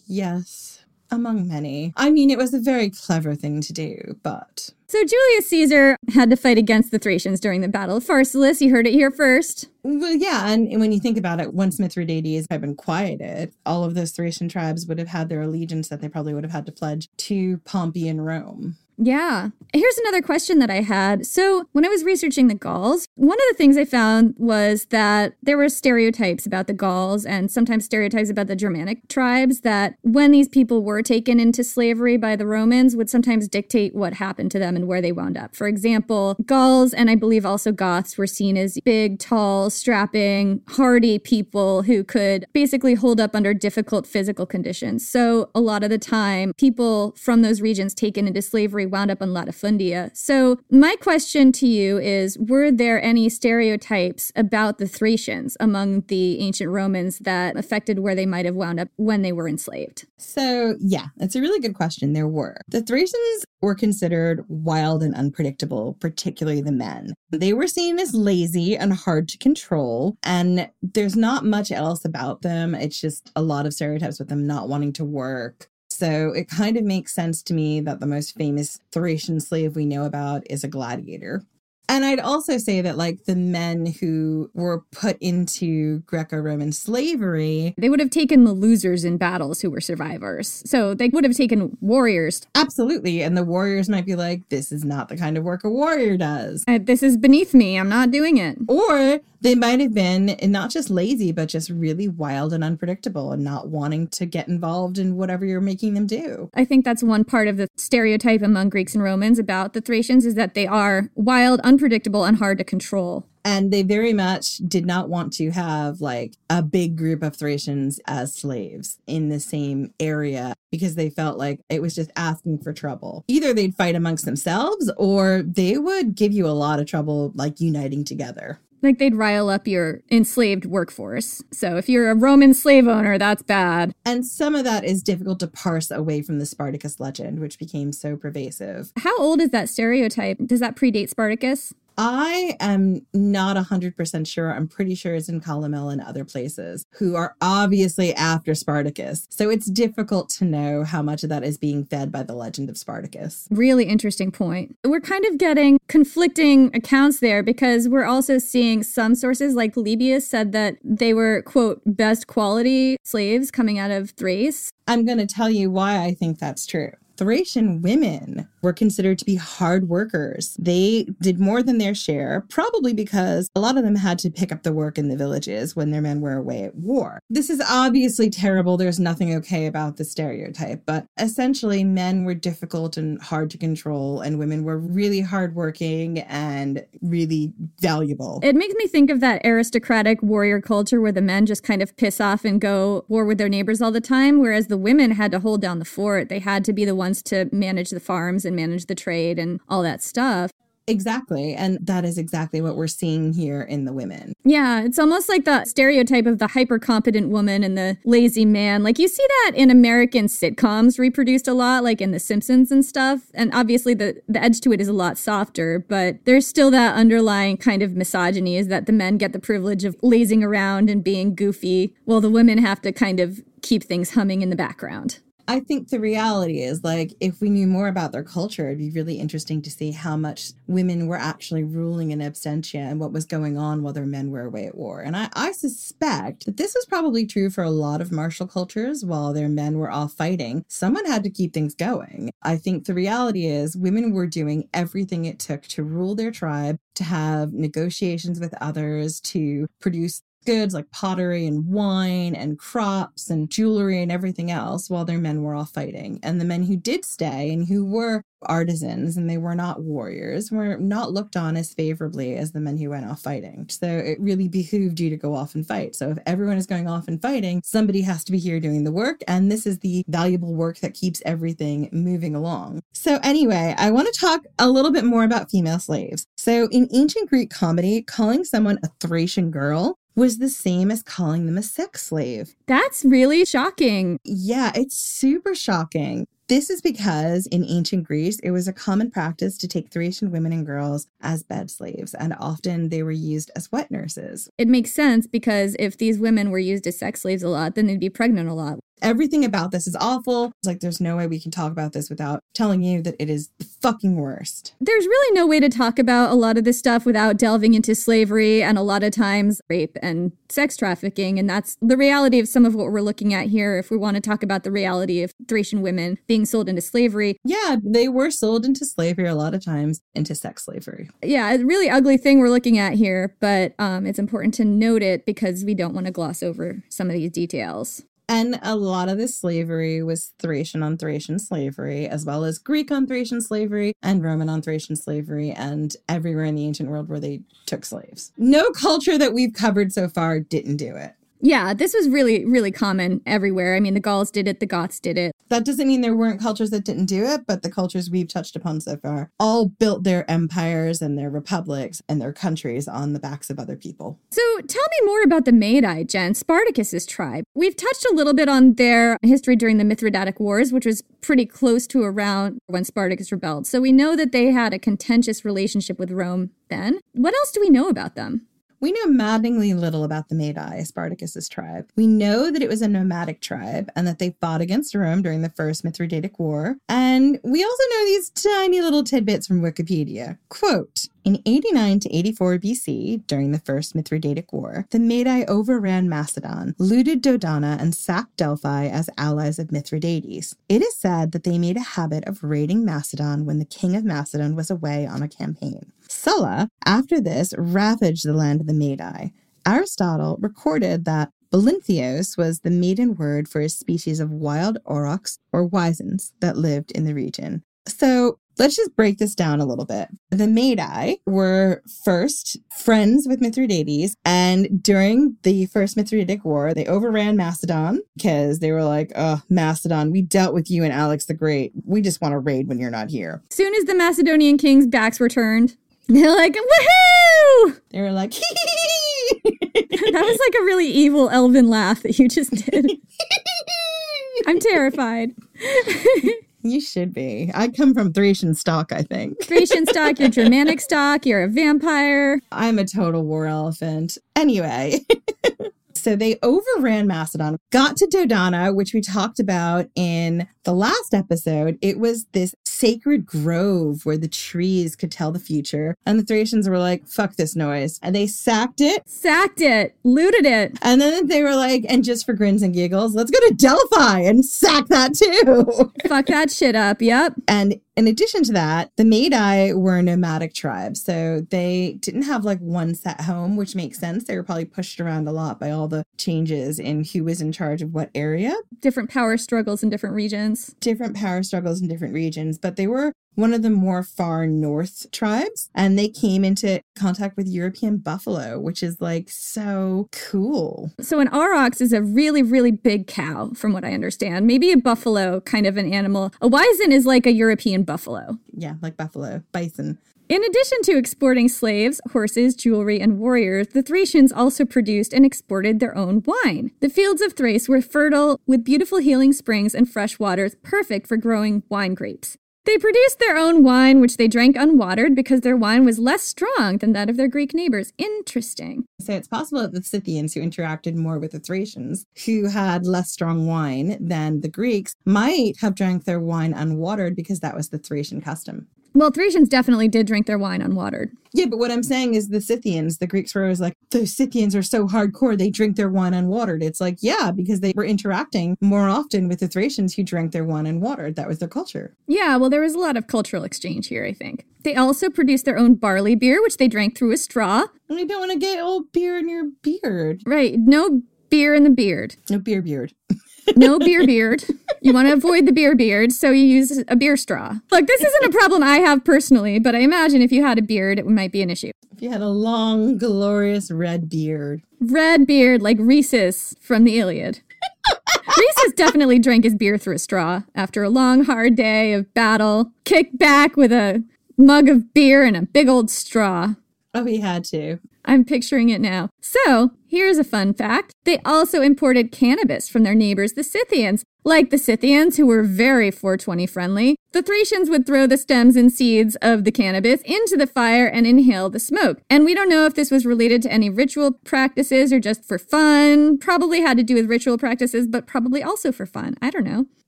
Yes, among many. I mean, it was a very clever thing to do, but. So Julius Caesar had to fight against the Thracians during the Battle of Pharsalus. You heard it here first. Well, yeah, and when you think about it, once Mithridates had been quieted, all of those Thracian tribes would have had their allegiance that they probably would have had to pledge to Pompey and Rome. Yeah. Here's another question that I had. So, when I was researching the Gauls, one of the things I found was that there were stereotypes about the Gauls and sometimes stereotypes about the Germanic tribes that when these people were taken into slavery by the Romans would sometimes dictate what happened to them and where they wound up. For example, Gauls and I believe also Goths were seen as big, tall, strapping, hardy people who could basically hold up under difficult physical conditions. So, a lot of the time, people from those regions taken into slavery wound up on Latifundia. So, my question to you is Were there any stereotypes about the Thracians among the ancient Romans that affected where they might have wound up when they were enslaved? So, yeah, it's a really good question. There were. The Thracians were considered wild and unpredictable, particularly the men. They were seen as lazy and hard to control, and there's not much else about them. It's just a lot of stereotypes with them not wanting to work, so it kind of makes sense to me that the most famous Thracian slave we know about is a gladiator. And I'd also say that, like, the men who were put into Greco Roman slavery, they would have taken the losers in battles who were survivors. So they would have taken warriors. Absolutely. And the warriors might be like, this is not the kind of work a warrior does. Uh, this is beneath me. I'm not doing it. Or they might have been not just lazy, but just really wild and unpredictable and not wanting to get involved in whatever you're making them do. I think that's one part of the stereotype among Greeks and Romans about the Thracians is that they are wild, unpredictable, and hard to control. And they very much did not want to have like a big group of Thracians as slaves in the same area because they felt like it was just asking for trouble. Either they'd fight amongst themselves or they would give you a lot of trouble like uniting together. Like they'd rile up your enslaved workforce. So if you're a Roman slave owner, that's bad. And some of that is difficult to parse away from the Spartacus legend, which became so pervasive. How old is that stereotype? Does that predate Spartacus? I am not 100% sure. I'm pretty sure it's in Columella and other places who are obviously after Spartacus. So it's difficult to know how much of that is being fed by the legend of Spartacus. Really interesting point. We're kind of getting conflicting accounts there because we're also seeing some sources like Polybius said that they were, quote, best quality slaves coming out of Thrace. I'm going to tell you why I think that's true. Thracian women were considered to be hard workers. They did more than their share, probably because a lot of them had to pick up the work in the villages when their men were away at war. This is obviously terrible. There's nothing okay about the stereotype, but essentially, men were difficult and hard to control, and women were really hardworking and really valuable. It makes me think of that aristocratic warrior culture where the men just kind of piss off and go war with their neighbors all the time, whereas the women had to hold down the fort. They had to be the ones to manage the farms and manage the trade and all that stuff. Exactly. And that is exactly what we're seeing here in the women. Yeah, it's almost like the stereotype of the hyper competent woman and the lazy man. Like you see that in American sitcoms reproduced a lot, like in The Simpsons and stuff. And obviously the, the edge to it is a lot softer, but there's still that underlying kind of misogyny is that the men get the privilege of lazing around and being goofy, while the women have to kind of keep things humming in the background. I think the reality is like if we knew more about their culture, it'd be really interesting to see how much women were actually ruling in absentia and what was going on while their men were away at war. And I, I suspect that this was probably true for a lot of martial cultures while their men were off fighting. Someone had to keep things going. I think the reality is women were doing everything it took to rule their tribe, to have negotiations with others, to produce goods like pottery and wine and crops and jewelry and everything else while their men were all fighting. And the men who did stay and who were artisans and they were not warriors were not looked on as favorably as the men who went off fighting. So it really behooved you to go off and fight. So if everyone is going off and fighting, somebody has to be here doing the work. And this is the valuable work that keeps everything moving along. So, anyway, I want to talk a little bit more about female slaves. So, in ancient Greek comedy, calling someone a Thracian girl was the same as calling them a sex slave. That's really shocking. Yeah, it's super shocking. This is because in ancient Greece, it was a common practice to take Thracian women and girls as bed slaves, and often they were used as wet nurses. It makes sense because if these women were used as sex slaves a lot, then they'd be pregnant a lot. Everything about this is awful. It's like there's no way we can talk about this without telling you that it is the fucking worst. There's really no way to talk about a lot of this stuff without delving into slavery and a lot of times rape and sex trafficking. And that's the reality of some of what we're looking at here. If we want to talk about the reality of Thracian women being sold into slavery. Yeah, they were sold into slavery a lot of times, into sex slavery. Yeah, a really ugly thing we're looking at here, but um, it's important to note it because we don't want to gloss over some of these details. And a lot of this slavery was Thracian on Thracian slavery, as well as Greek on Thracian slavery and Roman on Thracian slavery, and everywhere in the ancient world where they took slaves. No culture that we've covered so far didn't do it. Yeah, this was really, really common everywhere. I mean, the Gauls did it, the Goths did it. That doesn't mean there weren't cultures that didn't do it, but the cultures we've touched upon so far all built their empires and their republics and their countries on the backs of other people. So tell me more about the Maedi, Jen, Spartacus's tribe. We've touched a little bit on their history during the Mithridatic Wars, which was pretty close to around when Spartacus rebelled. So we know that they had a contentious relationship with Rome then. What else do we know about them? We know maddeningly little about the Maedi, Spartacus's tribe. We know that it was a nomadic tribe and that they fought against Rome during the First Mithridatic War. And we also know these tiny little tidbits from Wikipedia. Quote, in 89 to 84 BC, during the First Mithridatic War, the Maedi overran Macedon, looted Dodona, and sacked Delphi as allies of Mithridates. It is said that they made a habit of raiding Macedon when the king of Macedon was away on a campaign. Sulla, after this, ravaged the land of the Maedi. Aristotle recorded that Bolynthios was the Maedian word for a species of wild aurochs or wisents that lived in the region. So let's just break this down a little bit. The Maedi were first friends with Mithridates, and during the First Mithridatic War, they overran Macedon because they were like, oh, Macedon, we dealt with you and Alex the Great. We just want to raid when you're not here. Soon as the Macedonian kings' backs were turned, [laughs] they're like, woohoo! They were like, that was like a really evil elven laugh that you just did. [laughs] I'm terrified. [laughs] You should be. I come from Thracian stock, I think. Thracian stock, you're [laughs] Germanic stock, you're a vampire. I'm a total war elephant. Anyway. [laughs] So they overran Macedon, got to Dodona, which we talked about in the last episode. It was this sacred grove where the trees could tell the future. And the Thracians were like, fuck this noise. And they sacked it. Sacked it, looted it. And then they were like, and just for grins and giggles, let's go to Delphi and sack that too. Fuck that shit up. Yep. And in addition to that, the Maedi were a nomadic tribe. So they didn't have like one set home, which makes sense. They were probably pushed around a lot by all the changes in who was in charge of what area. Different power struggles in different regions. Different power struggles in different regions, but they were one of the more far north tribes and they came into contact with European buffalo, which is like so cool. So an aurochs is a really, really big cow, from what I understand. Maybe a buffalo kind of an animal. A wisent is like a European buffalo. Yeah, like buffalo, bison. In addition to exporting slaves, horses, jewelry, and warriors, the Thracians also produced and exported their own wine. The fields of Thrace were fertile with beautiful healing springs and fresh waters, perfect for growing wine grapes. They produced their own wine, which they drank unwatered because their wine was less strong than that of their Greek neighbors. Interesting. So it's possible that the Scythians, who interacted more with the Thracians, who had less strong wine than the Greeks, might have drank their wine unwatered because that was the Thracian custom. Well, Thracians definitely did drink their wine unwatered. Yeah, but what I'm saying is the Scythians, the Greeks were always like, the Scythians are so hardcore, they drink their wine unwatered. It's like, yeah, because they were interacting more often with the Thracians who drank their wine unwatered. That was their culture. Yeah, well, there was a lot of cultural exchange here, I think. They also produced their own barley beer, which they drank through a straw. And you don't want to get old beer in your beard. Right. No beer in the beard. No beer beard. [laughs] no beer beard. You want to avoid the beer beard, so you use a beer straw. Look, this isn't a problem I have personally, but I imagine if you had a beard, it might be an issue. If you had a long, glorious red beard. Red beard, like Rhesus from the Iliad. [laughs] Rhesus definitely drank his beer through a straw after a long, hard day of battle, kicked back with a mug of beer and a big old straw. Oh, he had to. I'm picturing it now. So, here's a fun fact. They also imported cannabis from their neighbors, the Scythians. Like the Scythians, who were very 420 friendly, the Thracians would throw the stems and seeds of the cannabis into the fire and inhale the smoke. And we don't know if this was related to any ritual practices or just for fun. Probably had to do with ritual practices, but probably also for fun. I don't know.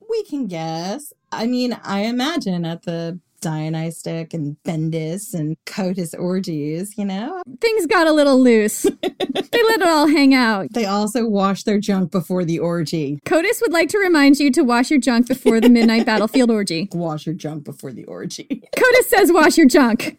We can guess. I mean, I imagine at the Dionysic and Bendis and Cotys orgies, you know? Things got a little loose. [laughs] they let it all hang out. They also wash their junk before the orgy. Cotys would like to remind you to wash your junk before the midnight [laughs] battlefield orgy. Wash your junk before the orgy. [laughs] Cotys says wash your junk.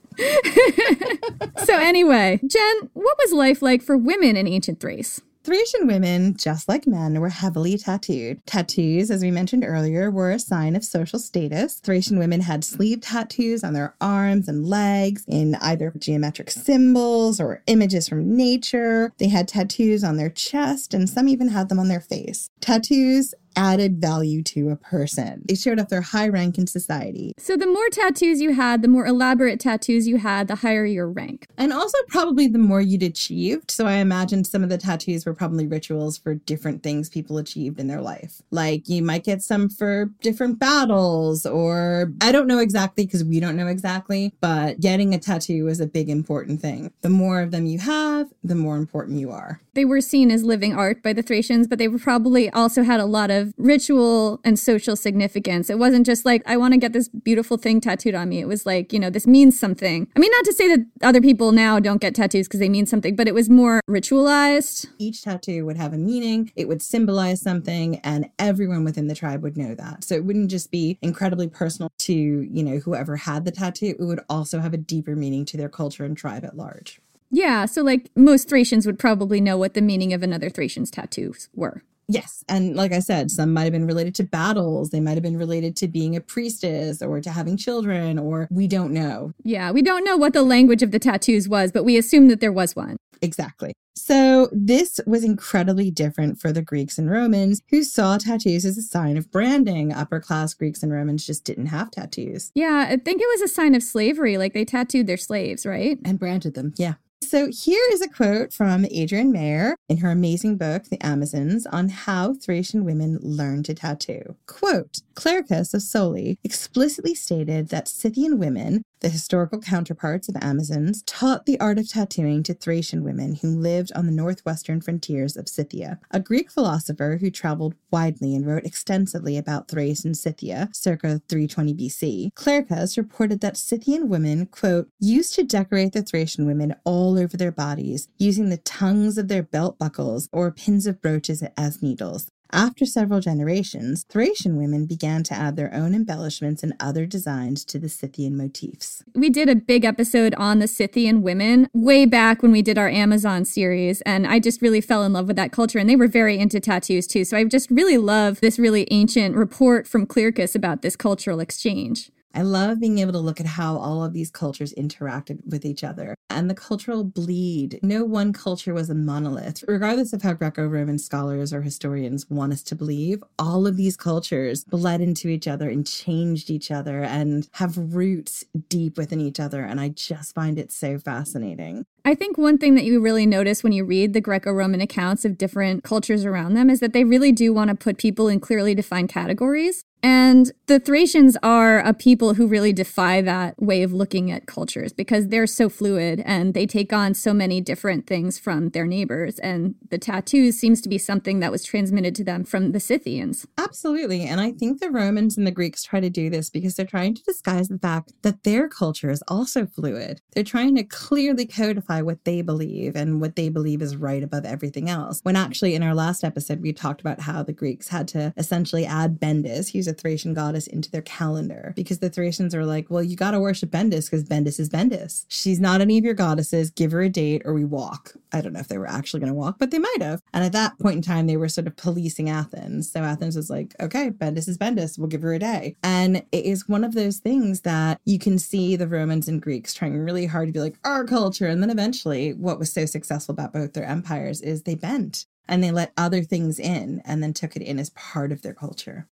so anyway, Jen, what was life like for women in ancient Thrace? Thracian women, just like men, were heavily tattooed. Tattoos, as we mentioned earlier, were a sign of social status. Thracian women had sleeve tattoos on their arms and legs in either geometric symbols or images from nature. They had tattoos on their chest, and some even had them on their face. Tattoos added value to a person. It showed off their high rank in society. So the more tattoos you had, the more elaborate tattoos you had, the higher your rank. And also probably the more you'd achieved. So I imagine some of the tattoos were probably rituals for different things people achieved in their life. Like you might get some for different battles or I don't know exactly because we don't know exactly, but getting a tattoo is a big important thing. The more of them you have, the more important you are. They were seen as living art by the Thracians, but they probably also had a lot of ritual and social significance. It wasn't just like, I want to get this beautiful thing tattooed on me. It was like, you know, this means something. I mean, not to say that other people now don't get tattoos because they mean something, but it was more ritualized. Each tattoo would have a meaning, it would symbolize something, and everyone within the tribe would know that. So it wouldn't just be incredibly personal to, you know, whoever had the tattoo, it would also have a deeper meaning to their culture and tribe at large. Yeah, so like most Thracians would probably know what the meaning of another Thracian's tattoos were. Yes. And like I said, some might have been related to battles. They might have been related to being a priestess or to having children, or we don't know. Yeah, we don't know what the language of the tattoos was, but we assume that there was one. Exactly. So, this was incredibly different for the Greeks and Romans who saw tattoos as a sign of branding. Upper class Greeks and Romans just didn't have tattoos. Yeah, I think it was a sign of slavery. Like they tattooed their slaves, right? And branded them. Yeah. So here is a quote from Adrienne Mayor in her amazing book, The Amazons, on how Thracian women learned to tattoo. Quote, Clearchus of Soli explicitly stated that Scythian women, the historical counterparts of Amazons, taught the art of tattooing to Thracian women who lived on the northwestern frontiers of Scythia. A Greek philosopher who traveled widely and wrote extensively about Thrace and Scythia, circa 320 BC, Clearchus reported that Scythian women, quote, used to decorate the Thracian women all over their bodies, using the tongues of their belt buckles or pins of brooches as needles. After several generations, Thracian women began to add their own embellishments and other designs to the Scythian motifs. We did a big episode on the Scythian women way back when we did our Amazon series, and I just really fell in love with that culture, and they were very into tattoos too. So I just really love this really ancient report from Clearchus about this cultural exchange. I love being able to look at how all of these cultures interacted with each other and the cultural bleed. No one culture was a monolith. Regardless of how Greco Roman scholars or historians want us to believe, all of these cultures bled into each other and changed each other and have roots deep within each other. And I just find it so fascinating. I think one thing that you really notice when you read the Greco Roman accounts of different cultures around them is that they really do want to put people in clearly defined categories. And the Thracians are a people who really defy that way of looking at cultures because they're so fluid and they take on so many different things from their neighbors. And the tattoos seems to be something that was transmitted to them from the Scythians. Absolutely. And I think the Romans and the Greeks try to do this because they're trying to disguise the fact that their culture is also fluid. They're trying to clearly codify what they believe and what they believe is right above everything else. When actually, in our last episode, we talked about how the Greeks had to essentially add Bendis, who's a Thracian goddess into their calendar because the Thracians are like, well, you got to worship Bendis because Bendis is Bendis. She's not any of your goddesses. Give her a date or we walk. I don't know if they were actually going to walk, but they might have. And at that point in time, they were sort of policing Athens. So Athens was like, okay, Bendis is Bendis. We'll give her a day. And it is one of those things that you can see the Romans and Greeks trying really hard to be like, our culture. And then eventually, what was so successful about both their empires is they bent and they let other things in and then took it in as part of their culture.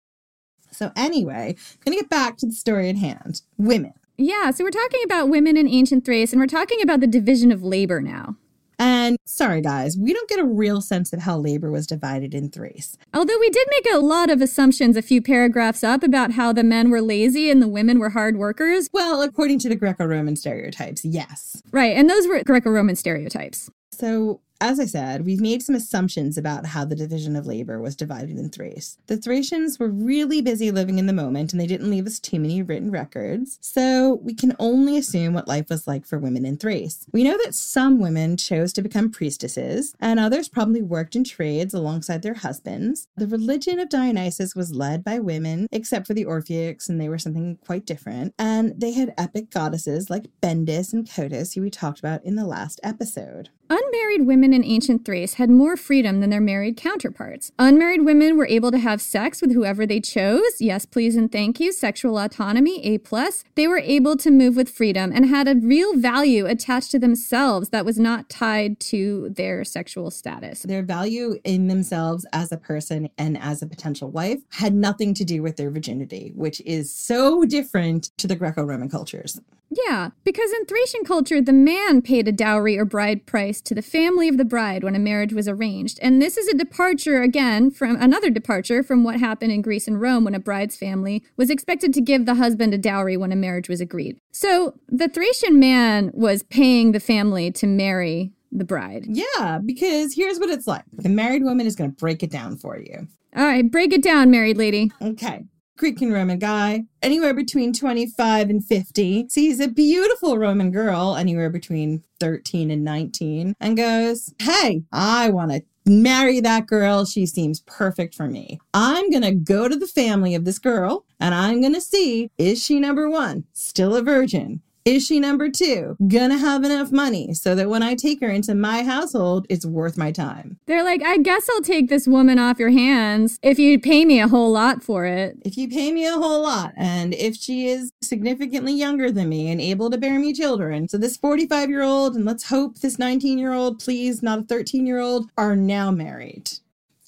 So, anyway, going to get back to the story at hand women. Yeah, so we're talking about women in ancient Thrace, and we're talking about the division of labor now. And sorry, guys, we don't get a real sense of how labor was divided in Thrace. Although we did make a lot of assumptions a few paragraphs up about how the men were lazy and the women were hard workers. Well, according to the Greco Roman stereotypes, yes. Right, and those were Greco Roman stereotypes. So, as I said, we've made some assumptions about how the division of labor was divided in Thrace. The Thracians were really busy living in the moment and they didn't leave us too many written records, so we can only assume what life was like for women in Thrace. We know that some women chose to become priestesses, and others probably worked in trades alongside their husbands. The religion of Dionysus was led by women, except for the Orphics, and they were something quite different. And they had epic goddesses like Bendis and Cotys, who we talked about in the last episode. Unmarried women in ancient Thrace had more freedom than their married counterparts. Unmarried women were able to have sex with whoever they chose. Yes, please, and thank you. Sexual autonomy, A plus. They were able to move with freedom and had a real value attached to themselves that was not tied to their sexual status. Their value in themselves as a person and as a potential wife had nothing to do with their virginity, which is so different to the Greco Roman cultures. Yeah, because in Thracian culture, the man paid a dowry or bride price to the family of the bride when a marriage was arranged. And this is a departure, again, from another departure from what happened in Greece and Rome when a bride's family was expected to give the husband a dowry when a marriage was agreed. So the Thracian man was paying the family to marry the bride. Yeah, because here's what it's like the married woman is going to break it down for you. All right, break it down, married lady. Okay. Greek and Roman guy, anywhere between 25 and 50, sees a beautiful Roman girl, anywhere between 13 and 19, and goes, Hey, I want to marry that girl. She seems perfect for me. I'm going to go to the family of this girl and I'm going to see is she number one, still a virgin? Is she number two? Gonna have enough money so that when I take her into my household, it's worth my time. They're like, I guess I'll take this woman off your hands if you pay me a whole lot for it. If you pay me a whole lot, and if she is significantly younger than me and able to bear me children. So this 45 year old, and let's hope this 19 year old, please, not a 13 year old, are now married.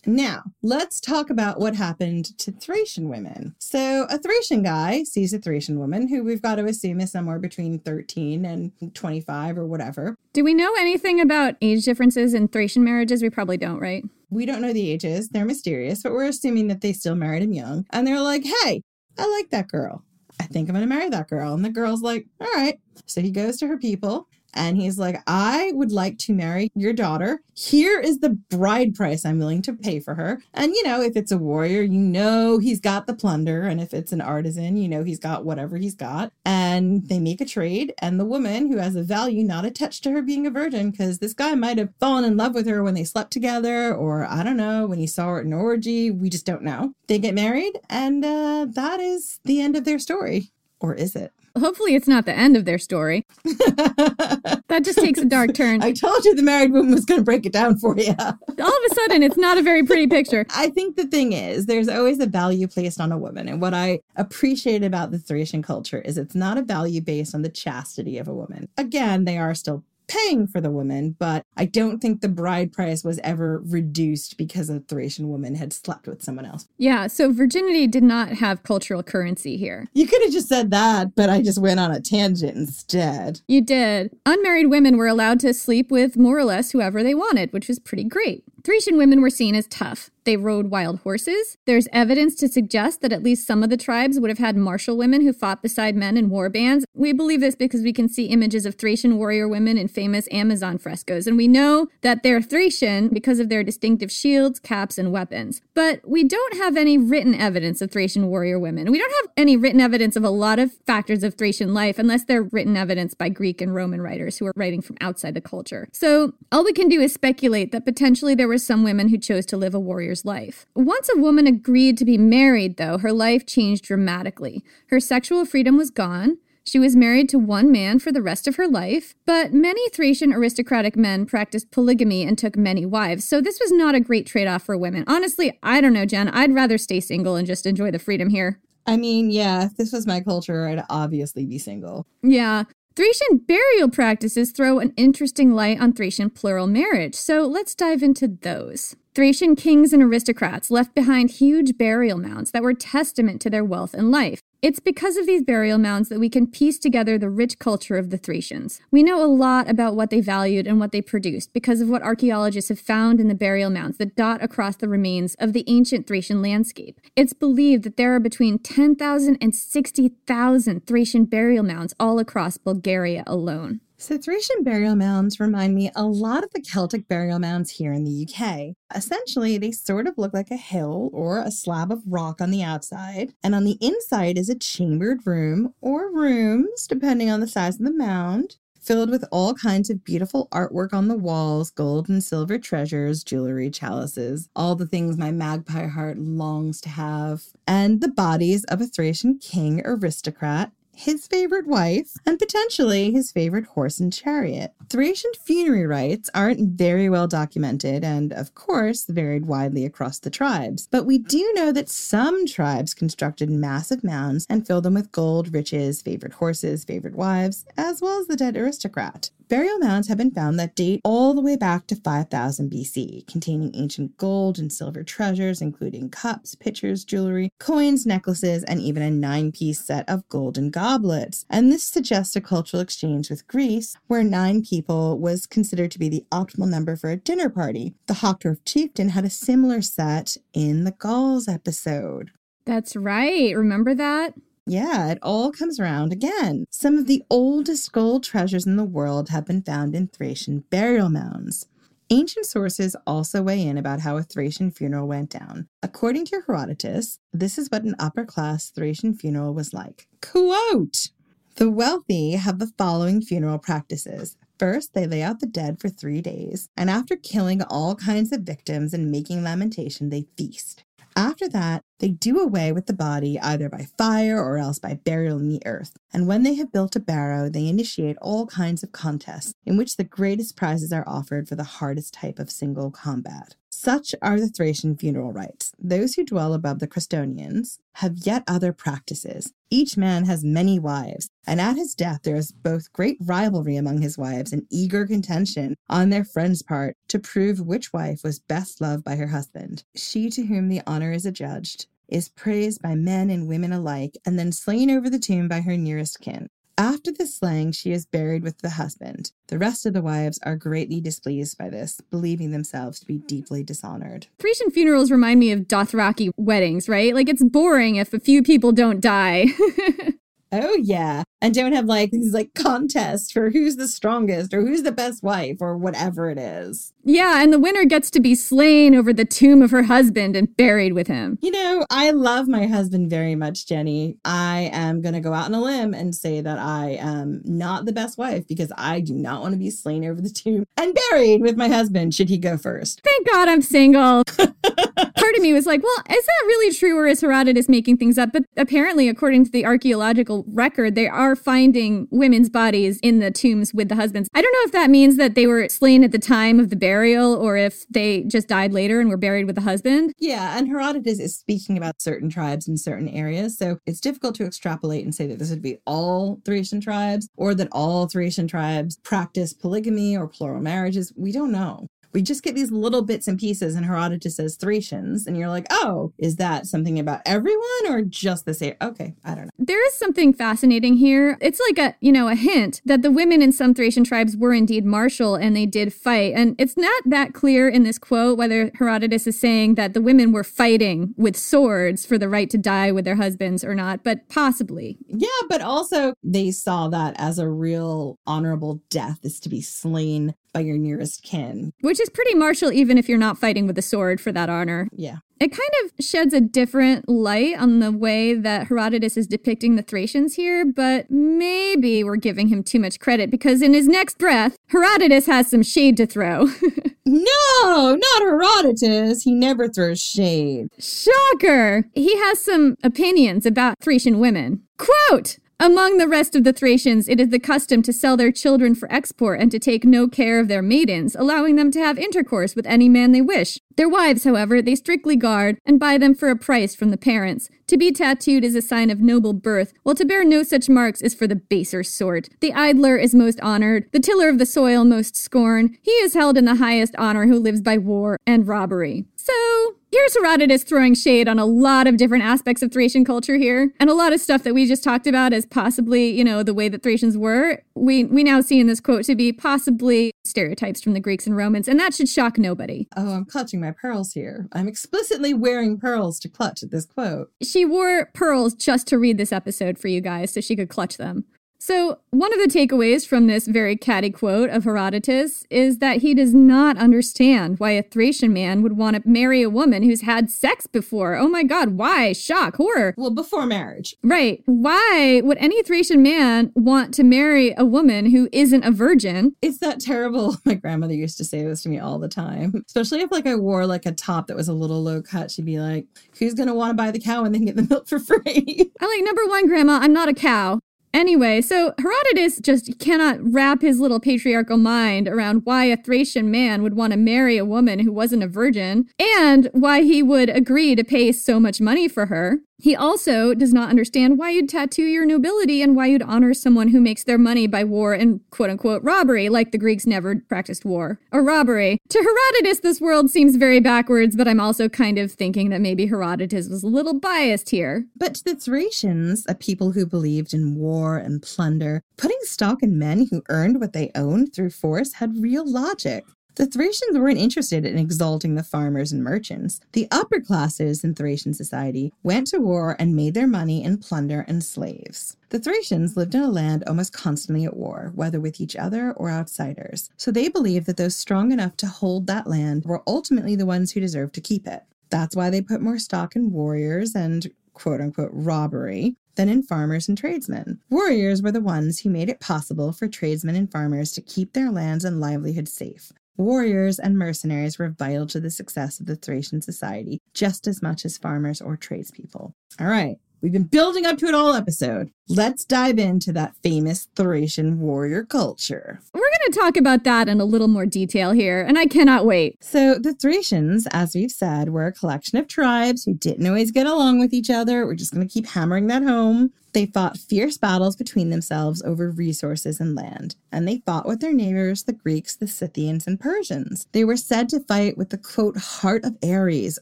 Now, let's talk about what happened to Thracian women. So, a Thracian guy sees a Thracian woman who we've got to assume is somewhere between 13 and 25 or whatever. Do we know anything about age differences in Thracian marriages? We probably don't, right? We don't know the ages. They're mysterious, but we're assuming that they still married him young. And they're like, hey, I like that girl. I think I'm going to marry that girl. And the girl's like, all right. So he goes to her people and he's like, I would like to marry your daughter. Here is the bride price I'm willing to pay for her. And, you know, if it's a warrior, you know he's got the plunder. And if it's an artisan, you know he's got whatever he's got. And they make a trade. And the woman who has a value not attached to her being a virgin, because this guy might have fallen in love with her when they slept together, or I don't know, when he saw her at an orgy. We just don't know. They get married, and uh, that is the end of their story. Or is it? Hopefully, it's not the end of their story. [laughs] that just takes a dark turn. I told you the married woman was going to break it down for you. All of a sudden, it's not a very pretty picture. [laughs] I think the thing is, there's always a value placed on a woman. And what I appreciate about the Thracian culture is it's not a value based on the chastity of a woman. Again, they are still paying for the woman, but I don't think the bride price was ever reduced because a Thracian woman had slept with someone else. Yeah, so virginity did not have cultural currency here. You could have just said that, but I just went on a tangent instead. You did. Unmarried women were allowed to sleep with more or less whoever they wanted, which was pretty great. Thracian women were seen as tough. They rode wild horses. There's evidence to suggest that at least some of the tribes would have had martial women who fought beside men in war bands. We believe this because we can see images of Thracian warrior women in famous Amazon frescoes, and we know that they're Thracian because of their distinctive shields, caps, and weapons. But we don't have any written evidence of Thracian warrior women. We don't have any written evidence of a lot of factors of Thracian life unless they're written evidence by Greek and Roman writers who are writing from outside the culture. So all we can do is speculate that potentially there were some women who chose to live a warrior's life. Once a woman agreed to be married, though, her life changed dramatically. Her sexual freedom was gone. She was married to one man for the rest of her life, but many Thracian aristocratic men practiced polygamy and took many wives, so this was not a great trade off for women. Honestly, I don't know, Jen. I'd rather stay single and just enjoy the freedom here. I mean, yeah, if this was my culture, I'd obviously be single. Yeah. Thracian burial practices throw an interesting light on Thracian plural marriage, so let's dive into those. Thracian kings and aristocrats left behind huge burial mounds that were testament to their wealth and life. It's because of these burial mounds that we can piece together the rich culture of the Thracians. We know a lot about what they valued and what they produced because of what archaeologists have found in the burial mounds that dot across the remains of the ancient Thracian landscape. It's believed that there are between 10,000 and 60,000 Thracian burial mounds all across Bulgaria alone. So, Thracian burial mounds remind me a lot of the Celtic burial mounds here in the UK. Essentially, they sort of look like a hill or a slab of rock on the outside, and on the inside is a chambered room or rooms, depending on the size of the mound, filled with all kinds of beautiful artwork on the walls gold and silver treasures, jewelry, chalices, all the things my magpie heart longs to have, and the bodies of a Thracian king aristocrat his favorite wife, and potentially his favorite horse and chariot. Thracian funerary rites aren't very well documented and, of course, varied widely across the tribes. But we do know that some tribes constructed massive mounds and filled them with gold, riches, favorite horses, favorite wives, as well as the dead aristocrat. Burial mounds have been found that date all the way back to 5000 BC, containing ancient gold and silver treasures, including cups, pitchers, jewelry, coins, necklaces, and even a nine piece set of golden goblets. And this suggests a cultural exchange with Greece, where nine people was considered to be the optimal number for a dinner party. The Hochdorf chieftain had a similar set in the Gauls episode. That's right. Remember that? Yeah, it all comes around again. Some of the oldest gold treasures in the world have been found in Thracian burial mounds. Ancient sources also weigh in about how a Thracian funeral went down. According to Herodotus, this is what an upper class Thracian funeral was like. Quote The wealthy have the following funeral practices. First, they lay out the dead for three days, and after killing all kinds of victims and making lamentation, they feast. After that, they do away with the body either by fire or else by burial in the earth. And when they have built a barrow, they initiate all kinds of contests in which the greatest prizes are offered for the hardest type of single combat. Such are the Thracian funeral rites. Those who dwell above the Crestonians have yet other practices. Each man has many wives, and at his death there is both great rivalry among his wives and eager contention on their friend's part to prove which wife was best loved by her husband. She to whom the honor is adjudged is praised by men and women alike, and then slain over the tomb by her nearest kin. After the slaying, she is buried with the husband. The rest of the wives are greatly displeased by this, believing themselves to be deeply dishonored. Thracian funerals remind me of Dothraki weddings, right? Like it's boring if a few people don't die. [laughs] Oh yeah. And don't have like these like contests for who's the strongest or who's the best wife or whatever it is. Yeah, and the winner gets to be slain over the tomb of her husband and buried with him. You know, I love my husband very much, Jenny. I am going to go out on a limb and say that I am not the best wife because I do not want to be slain over the tomb and buried with my husband should he go first. Thank God I'm single. [laughs] Part of me was like, well, is that really true or is Herodotus making things up? But apparently, according to the archaeological record, they are finding women's bodies in the tombs with the husbands. I don't know if that means that they were slain at the time of the burial or if they just died later and were buried with the husband. Yeah, and Herodotus is speaking about certain tribes in certain areas. So it's difficult to extrapolate and say that this would be all Thracian tribes or that all Thracian tribes practice polygamy or plural marriages. We don't know we just get these little bits and pieces and Herodotus says Thracians and you're like, "Oh, is that something about everyone or just the same?" Okay, I don't know. There is something fascinating here. It's like a, you know, a hint that the women in some Thracian tribes were indeed martial and they did fight. And it's not that clear in this quote whether Herodotus is saying that the women were fighting with swords for the right to die with their husbands or not, but possibly. Yeah, but also they saw that as a real honorable death is to be slain by your nearest kin. Which is pretty martial, even if you're not fighting with a sword for that honor. Yeah. It kind of sheds a different light on the way that Herodotus is depicting the Thracians here, but maybe we're giving him too much credit because in his next breath, Herodotus has some shade to throw. [laughs] no, not Herodotus. He never throws shade. Shocker! He has some opinions about Thracian women. Quote! Among the rest of the Thracians, it is the custom to sell their children for export and to take no care of their maidens, allowing them to have intercourse with any man they wish. Their wives, however, they strictly guard and buy them for a price from the parents. To be tattooed is a sign of noble birth, while to bear no such marks is for the baser sort. The idler is most honored, the tiller of the soil most scorned. He is held in the highest honor who lives by war and robbery. So, here's Herodotus throwing shade on a lot of different aspects of Thracian culture here, and a lot of stuff that we just talked about as possibly, you know, the way that Thracians were. We we now see in this quote to be possibly stereotypes from the Greeks and Romans, and that should shock nobody. Oh, I'm clutching my pearls here. I'm explicitly wearing pearls to clutch at this quote. She wore pearls just to read this episode for you guys so she could clutch them. So, one of the takeaways from this very catty quote of Herodotus is that he does not understand why a Thracian man would want to marry a woman who's had sex before. Oh my god, why? Shock, horror. Well, before marriage. Right. Why would any Thracian man want to marry a woman who isn't a virgin? It's that terrible. [laughs] My grandmother used to say this to me all the time, especially if like I wore like a top that was a little low cut. She'd be like, "Who's gonna want to buy the cow and then get the milk for free?" [laughs] I like number one, Grandma. I'm not a cow. Anyway, so Herodotus just cannot wrap his little patriarchal mind around why a Thracian man would want to marry a woman who wasn't a virgin and why he would agree to pay so much money for her. He also does not understand why you'd tattoo your nobility and why you'd honor someone who makes their money by war and quote unquote robbery, like the Greeks never practiced war or robbery. To Herodotus, this world seems very backwards, but I'm also kind of thinking that maybe Herodotus was a little biased here. But to the Thracians, a people who believed in war and plunder, putting stock in men who earned what they owned through force had real logic. The Thracians weren't interested in exalting the farmers and merchants. The upper classes in Thracian society went to war and made their money in plunder and slaves. The Thracians lived in a land almost constantly at war, whether with each other or outsiders. So they believed that those strong enough to hold that land were ultimately the ones who deserved to keep it. That's why they put more stock in warriors and quote unquote robbery than in farmers and tradesmen. Warriors were the ones who made it possible for tradesmen and farmers to keep their lands and livelihoods safe. Warriors and mercenaries were vital to the success of the Thracian society, just as much as farmers or tradespeople. All right, we've been building up to it all episode. Let's dive into that famous Thracian warrior culture. We're going to talk about that in a little more detail here, and I cannot wait. So, the Thracians, as we've said, were a collection of tribes who didn't always get along with each other. We're just going to keep hammering that home. They fought fierce battles between themselves over resources and land, and they fought with their neighbors, the Greeks, the Scythians, and Persians. They were said to fight with the quote, heart of Ares,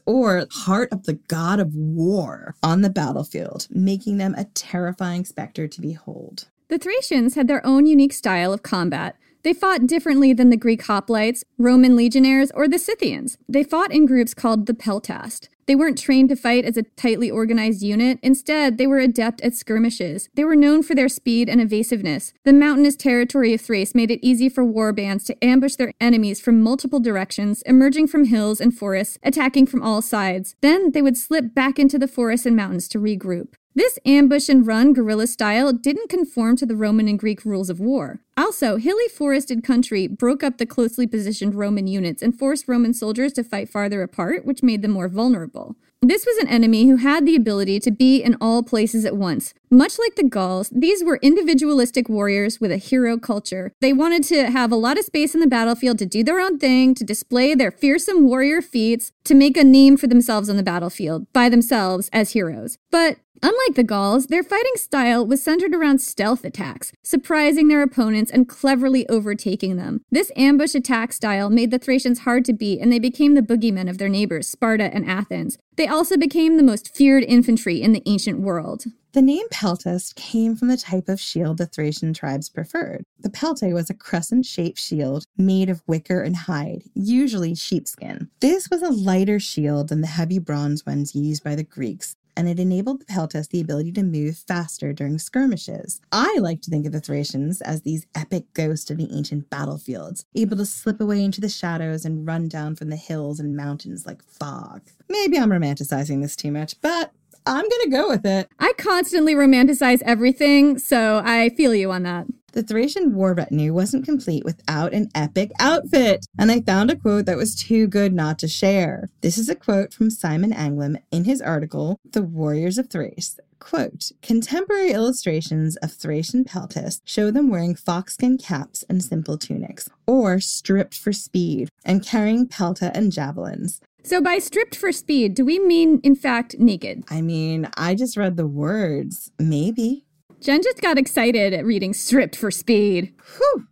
or heart of the god of war, on the battlefield, making them a terrifying specter to behold. The Thracians had their own unique style of combat. They fought differently than the Greek hoplites, Roman legionnaires, or the Scythians. They fought in groups called the peltast. They weren't trained to fight as a tightly organized unit. Instead, they were adept at skirmishes. They were known for their speed and evasiveness. The mountainous territory of Thrace made it easy for war bands to ambush their enemies from multiple directions, emerging from hills and forests, attacking from all sides. Then they would slip back into the forests and mountains to regroup. This ambush and run guerrilla style didn't conform to the Roman and Greek rules of war. Also, hilly forested country broke up the closely positioned Roman units and forced Roman soldiers to fight farther apart, which made them more vulnerable. This was an enemy who had the ability to be in all places at once. Much like the Gauls, these were individualistic warriors with a hero culture. They wanted to have a lot of space in the battlefield to do their own thing, to display their fearsome warrior feats, to make a name for themselves on the battlefield by themselves as heroes. But Unlike the Gauls, their fighting style was centered around stealth attacks, surprising their opponents and cleverly overtaking them. This ambush attack style made the Thracians hard to beat, and they became the boogeymen of their neighbors, Sparta and Athens. They also became the most feared infantry in the ancient world. The name peltast came from the type of shield the Thracian tribes preferred. The pelte was a crescent shaped shield made of wicker and hide, usually sheepskin. This was a lighter shield than the heavy bronze ones used by the Greeks, and it enabled the peltast the ability to move faster during skirmishes. I like to think of the Thracians as these epic ghosts of the ancient battlefields, able to slip away into the shadows and run down from the hills and mountains like fog. Maybe I'm romanticizing this too much, but I'm gonna go with it. I constantly romanticize everything, so I feel you on that. The Thracian war retinue wasn't complete without an epic outfit, and I found a quote that was too good not to share. This is a quote from Simon Anglim in his article, The Warriors of Thrace. Quote, contemporary illustrations of Thracian peltasts show them wearing foxskin caps and simple tunics, or stripped for speed, and carrying pelta and javelins. So, by stripped for speed, do we mean, in fact, naked? I mean, I just read the words. Maybe. Jen just got excited at reading stripped for speed. Whew.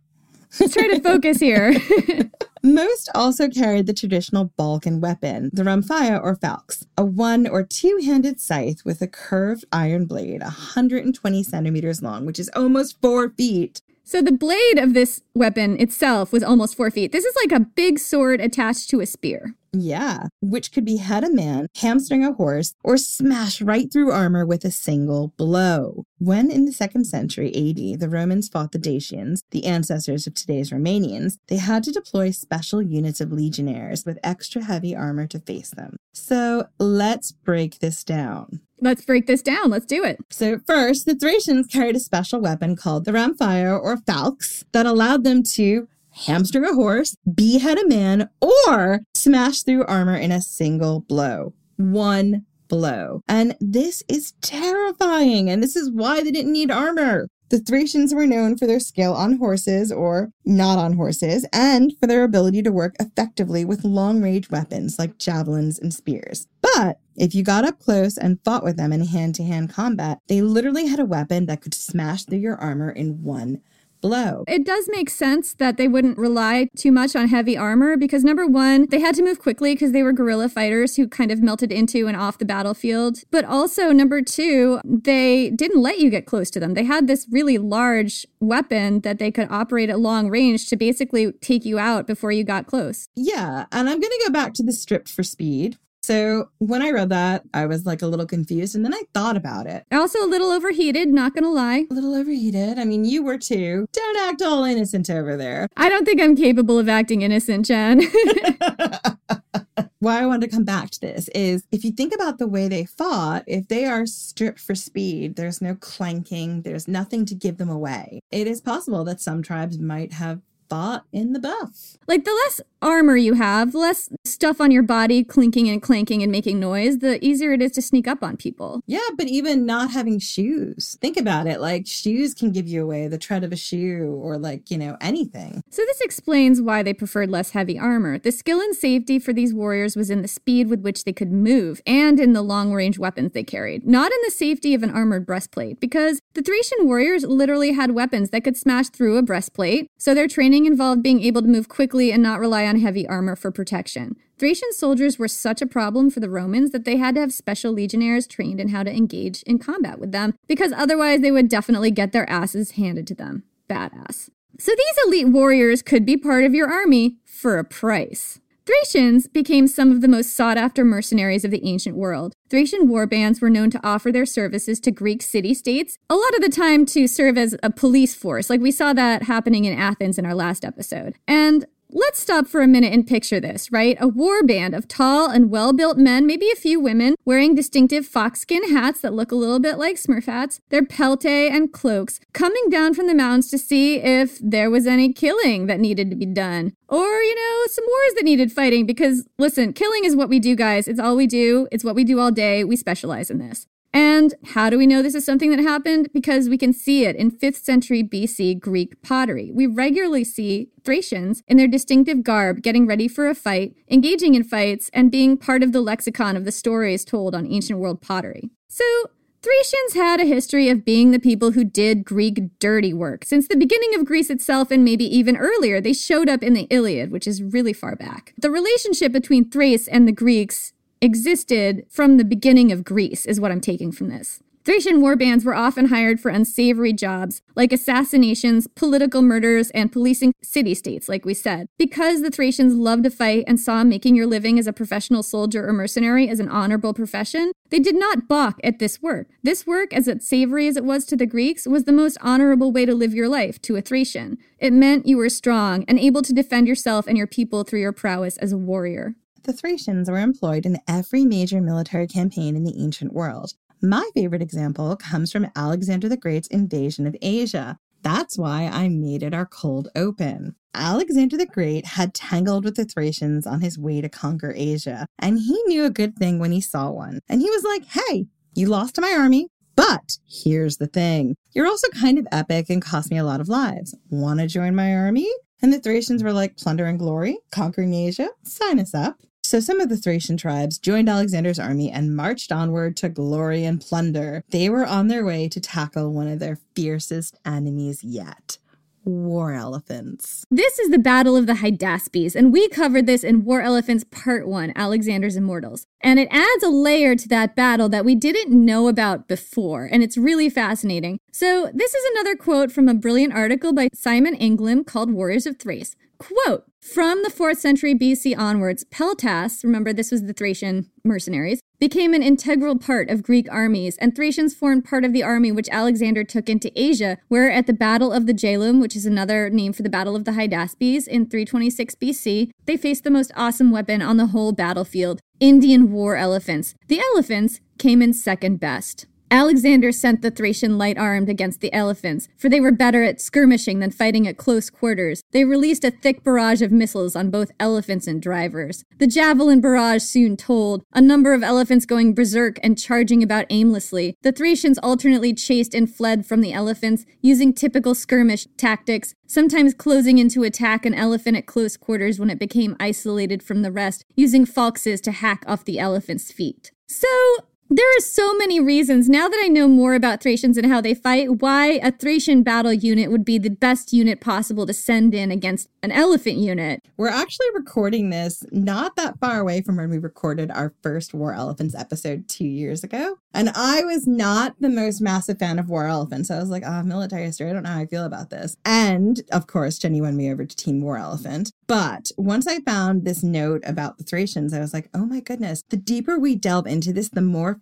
Let's try to focus here. [laughs] Most also carried the traditional Balkan weapon, the rhomphaia or falx, a one or two handed scythe with a curved iron blade 120 centimeters long, which is almost four feet. So the blade of this weapon itself was almost four feet. This is like a big sword attached to a spear. Yeah, which could behead a man, hamstring a horse, or smash right through armor with a single blow. When in the second century AD the Romans fought the Dacians, the ancestors of today's Romanians, they had to deploy special units of legionnaires with extra heavy armor to face them. So let's break this down. Let's break this down. Let's do it. So, first, the Thracians carried a special weapon called the rhomphaia or falx that allowed them to hamstring a horse, behead a man, or smash through armor in a single blow. One blow. And this is terrifying. And this is why they didn't need armor. The Thracians were known for their skill on horses or not on horses, and for their ability to work effectively with long range weapons like javelins and spears. But if you got up close and fought with them in hand to hand combat, they literally had a weapon that could smash through your armor in one blow. It does make sense that they wouldn't rely too much on heavy armor because number one, they had to move quickly because they were guerrilla fighters who kind of melted into and off the battlefield. But also, number two, they didn't let you get close to them. They had this really large weapon that they could operate at long range to basically take you out before you got close. Yeah, and I'm going to go back to the stripped for speed so when I read that, I was like a little confused and then I thought about it. Also a little overheated, not gonna lie. A little overheated. I mean, you were too. Don't act all innocent over there. I don't think I'm capable of acting innocent, Jen. [laughs] Why I wanted to come back to this is if you think about the way they fought, if they are stripped for speed, there's no clanking, there's nothing to give them away. It is possible that some tribes might have fought in the buff. Like the less armor you have, the less stuff on your body clinking and clanking and making noise, the easier it is to sneak up on people. Yeah, but even not having shoes. Think about it. Like shoes can give you away the tread of a shoe or like, you know, anything. So this explains why they preferred less heavy armor. The skill and safety for these warriors was in the speed with which they could move and in the long range weapons they carried, not in the safety of an armored breastplate, because the Thracian warriors literally had weapons that could smash through a breastplate, so their training involved being able to move quickly and not rely on heavy armor for protection. Thracian soldiers were such a problem for the Romans that they had to have special legionnaires trained in how to engage in combat with them, because otherwise they would definitely get their asses handed to them. Badass. So these elite warriors could be part of your army for a price. Thracians became some of the most sought after mercenaries of the ancient world. Thracian warbands were known to offer their services to Greek city states, a lot of the time to serve as a police force, like we saw that happening in Athens in our last episode. And Let's stop for a minute and picture this, right? A war band of tall and well built men, maybe a few women, wearing distinctive foxskin hats that look a little bit like Smurf hats, their peltae and cloaks, coming down from the mountains to see if there was any killing that needed to be done. Or, you know, some wars that needed fighting, because listen, killing is what we do, guys. It's all we do, it's what we do all day. We specialize in this. And how do we know this is something that happened? Because we can see it in 5th century BC Greek pottery. We regularly see Thracians in their distinctive garb getting ready for a fight, engaging in fights, and being part of the lexicon of the stories told on ancient world pottery. So, Thracians had a history of being the people who did Greek dirty work. Since the beginning of Greece itself, and maybe even earlier, they showed up in the Iliad, which is really far back. The relationship between Thrace and the Greeks existed from the beginning of Greece, is what I'm taking from this. Thracian warbands were often hired for unsavory jobs like assassinations, political murders, and policing city states, like we said. Because the Thracians loved to fight and saw making your living as a professional soldier or mercenary as an honorable profession, they did not balk at this work. This work, as unsavory as it was to the Greeks, was the most honorable way to live your life to a Thracian. It meant you were strong and able to defend yourself and your people through your prowess as a warrior. The Thracians were employed in every major military campaign in the ancient world. My favorite example comes from Alexander the Great's invasion of Asia. That's why I made it our cold open. Alexander the Great had tangled with the Thracians on his way to conquer Asia, and he knew a good thing when he saw one. And he was like, hey, you lost to my army, but here's the thing you're also kind of epic and cost me a lot of lives. Want to join my army? And the Thracians were like, plunder and glory, conquering Asia, sign us up. So some of the Thracian tribes joined Alexander's army and marched onward to glory and plunder. They were on their way to tackle one of their fiercest enemies yet war elephants. This is the Battle of the Hydaspes, and we covered this in War Elephants Part 1 Alexander's Immortals. And it adds a layer to that battle that we didn't know about before, and it's really fascinating. So, this is another quote from a brilliant article by Simon Anglim called Warriors of Thrace. Quote From the 4th century BC onwards, Peltasts, remember this was the Thracian mercenaries, became an integral part of Greek armies, and Thracians formed part of the army which Alexander took into Asia, where at the Battle of the Jhelum, which is another name for the Battle of the Hydaspes in 326 BC, they faced the most awesome weapon on the whole battlefield Indian war elephants. The elephants came in second best. Alexander sent the Thracian light armed against the elephants, for they were better at skirmishing than fighting at close quarters. They released a thick barrage of missiles on both elephants and drivers. The javelin barrage soon told, a number of elephants going berserk and charging about aimlessly. The Thracians alternately chased and fled from the elephants, using typical skirmish tactics, sometimes closing in to attack an elephant at close quarters when it became isolated from the rest, using falxes to hack off the elephant's feet. So, there are so many reasons, now that I know more about Thracians and how they fight, why a Thracian battle unit would be the best unit possible to send in against an elephant unit. We're actually recording this not that far away from when we recorded our first War Elephants episode two years ago. And I was not the most massive fan of War Elephants. I was like, oh, military history, I don't know how I feel about this. And of course, Jenny won me over to Team War Elephant. But once I found this note about the Thracians, I was like, oh my goodness, the deeper we delve into this, the more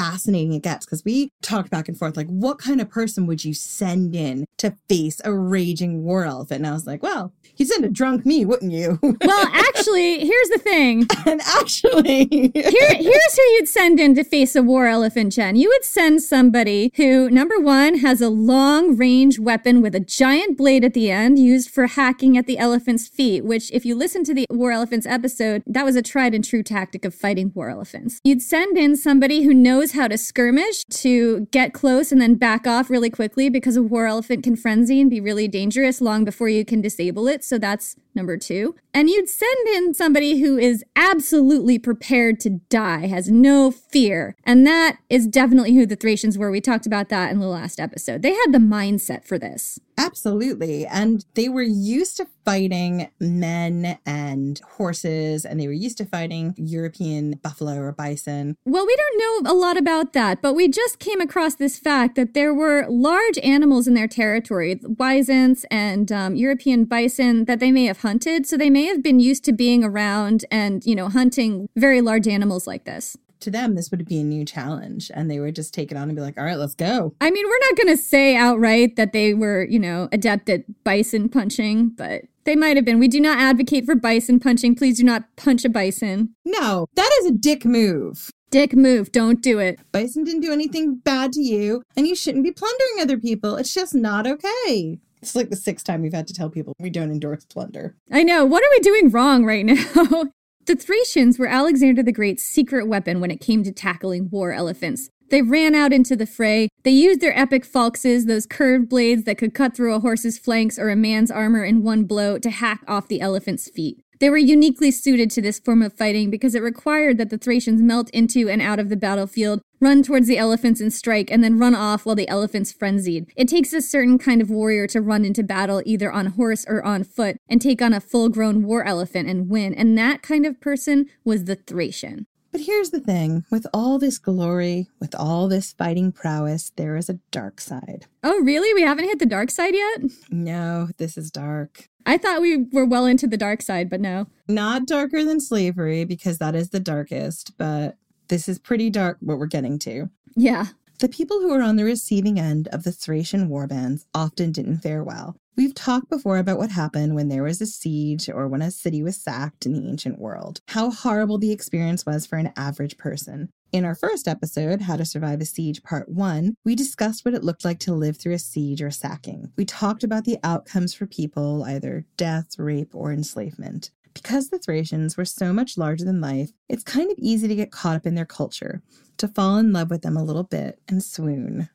fascinating it gets because we talked back and forth like, what kind of person would you send in to face a raging war elephant? And I was like, well, you'd send a drunk me, wouldn't you? [laughs] Well, actually, here's the thing. [laughs] and actually, [laughs] Here, here's who you'd send in to face a war elephant, Jen. You would send somebody who, number one, has a long range weapon with a giant blade at the end used for hacking at the elephant's feet, which, if you listen to the war elephants episode, that was a tried and true tactic of fighting war elephants. You'd send in somebody who knows how to skirmish to get close and then back off really quickly because a war elephant can frenzy and be really dangerous long before you can disable it. So that's number two. And you'd send in somebody who is absolutely prepared to die, has no fear. And that is definitely who the Thracians were. We talked about that in the last episode. They had the mindset for this. Absolutely. And they were used to fighting men and horses, and they were used to fighting European buffalo or bison. Well, we don't know a lot about that, but we just came across this fact that there were large animals in their territory, wisents and um, European bison, that they may have hunted. So they may have been used to being around and, you know, hunting very large animals like this to them, this would be a new challenge. And they would just take it on and be like, all right, let's go. I mean, we're not going to say outright that they were, you know, adept at bison punching, but they might have been. We do not advocate for bison punching. Please do not punch a bison. No, that is a dick move. Dick move. Don't do it. Bison didn't do anything bad to you, and you shouldn't be plundering other people. It's just not okay. It's like the sixth time we've had to tell people we don't endorse plunder. I know. What are we doing wrong right now? [laughs] The Thracians were Alexander the Great's secret weapon when it came to tackling war elephants. They ran out into the fray. They used their epic falxes, those curved blades that could cut through a horse's flanks or a man's armor in one blow, to hack off the elephant's feet. They were uniquely suited to this form of fighting because it required that the Thracians melt into and out of the battlefield, run towards the elephants and strike, and then run off while the elephants frenzied. It takes a certain kind of warrior to run into battle either on horse or on foot and take on a full grown war elephant and win, and that kind of person was the Thracian. But here's the thing with all this glory, with all this fighting prowess, there is a dark side. Oh, really? We haven't hit the dark side yet? No, this is dark. I thought we were well into the dark side, but no. Not darker than slavery, because that is the darkest, but this is pretty dark what we're getting to. Yeah. The people who were on the receiving end of the Thracian warbands often didn't fare well. We've talked before about what happened when there was a siege or when a city was sacked in the ancient world, how horrible the experience was for an average person. In our first episode, How to Survive a Siege Part 1, we discussed what it looked like to live through a siege or sacking. We talked about the outcomes for people, either death, rape, or enslavement. Because the Thracians were so much larger than life, it's kind of easy to get caught up in their culture, to fall in love with them a little bit and swoon.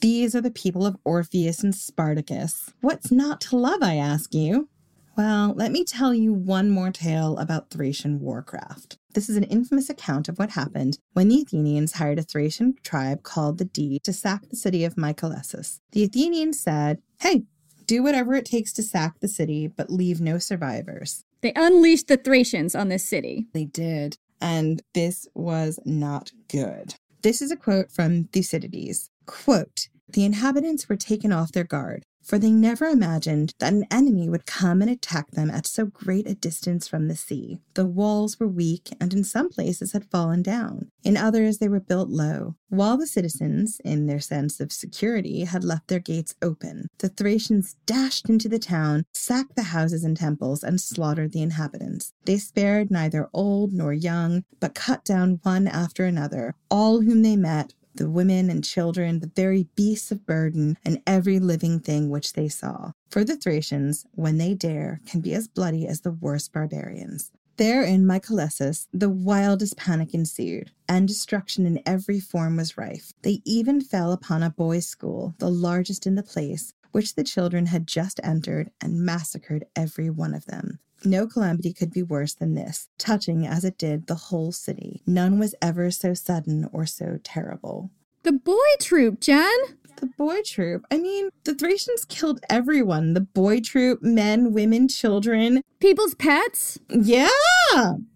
These are the people of Orpheus and Spartacus. What's not to love, I ask you? Well, let me tell you one more tale about Thracian warcraft. This is an infamous account of what happened when the Athenians hired a Thracian tribe called the Dii to sack the city of Mycalessus. The Athenians said, Hey, do whatever it takes to sack the city, but leave no survivors. They unleashed the Thracians on this city. They did. And this was not good. This is a quote from Thucydides. Quote, the inhabitants were taken off their guard, for they never imagined that an enemy would come and attack them at so great a distance from the sea. The walls were weak and in some places had fallen down. In others, they were built low. While the citizens, in their sense of security, had left their gates open, the Thracians dashed into the town, sacked the houses and temples, and slaughtered the inhabitants. They spared neither old nor young, but cut down one after another, all whom they met the women and children, the very beasts of burden, and every living thing which they saw. For the Thracians, when they dare, can be as bloody as the worst barbarians. There in Mycalessus, the wildest panic ensued, and destruction in every form was rife. They even fell upon a boys' school, the largest in the place, which the children had just entered, and massacred every one of them. No calamity could be worse than this, touching as it did the whole city. None was ever so sudden or so terrible. The boy troop, Jen. The boy troop. I mean, the Thracians killed everyone the boy troop, men, women, children, people's pets. Yeah.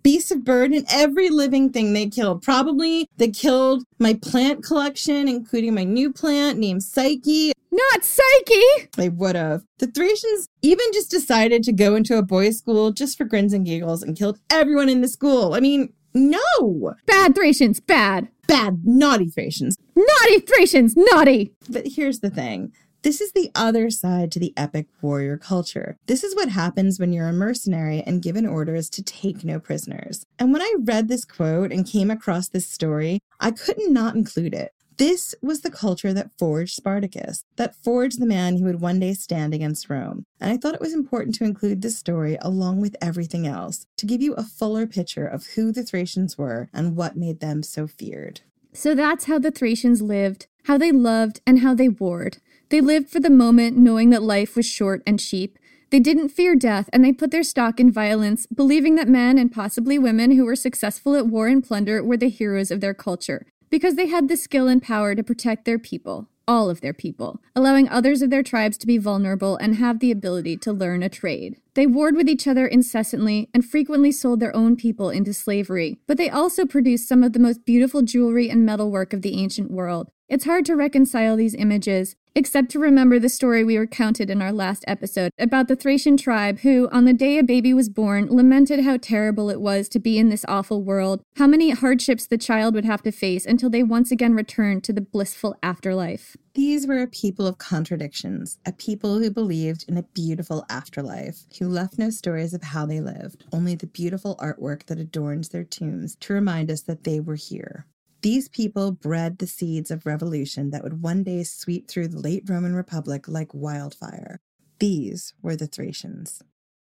Beasts of burden, every living thing they killed. Probably they killed my plant collection, including my new plant named Psyche. Not Psyche! They would have. The Thracians even just decided to go into a boys' school just for grins and giggles and killed everyone in the school. I mean, No! Bad Thracians, bad. Bad, naughty Thracians. Naughty Thracians, naughty! But here's the thing. This is the other side to the epic warrior culture. This is what happens when you're a mercenary and given orders to take no prisoners. And when I read this quote and came across this story, I couldn't not include it. This was the culture that forged Spartacus, that forged the man who would one day stand against Rome. And I thought it was important to include this story along with everything else to give you a fuller picture of who the Thracians were and what made them so feared. So that's how the Thracians lived, how they loved, and how they warred. They lived for the moment, knowing that life was short and cheap. They didn't fear death, and they put their stock in violence, believing that men and possibly women who were successful at war and plunder were the heroes of their culture because they had the skill and power to protect their people, all of their people, allowing others of their tribes to be vulnerable and have the ability to learn a trade. They warred with each other incessantly and frequently sold their own people into slavery, but they also produced some of the most beautiful jewelry and metalwork of the ancient world. It's hard to reconcile these images, except to remember the story we recounted in our last episode about the Thracian tribe who, on the day a baby was born, lamented how terrible it was to be in this awful world, how many hardships the child would have to face until they once again returned to the blissful afterlife. These were a people of contradictions, a people who believed in a beautiful afterlife, who left no stories of how they lived, only the beautiful artwork that adorns their tombs to remind us that they were here. These people bred the seeds of revolution that would one day sweep through the late Roman Republic like wildfire. These were the Thracians.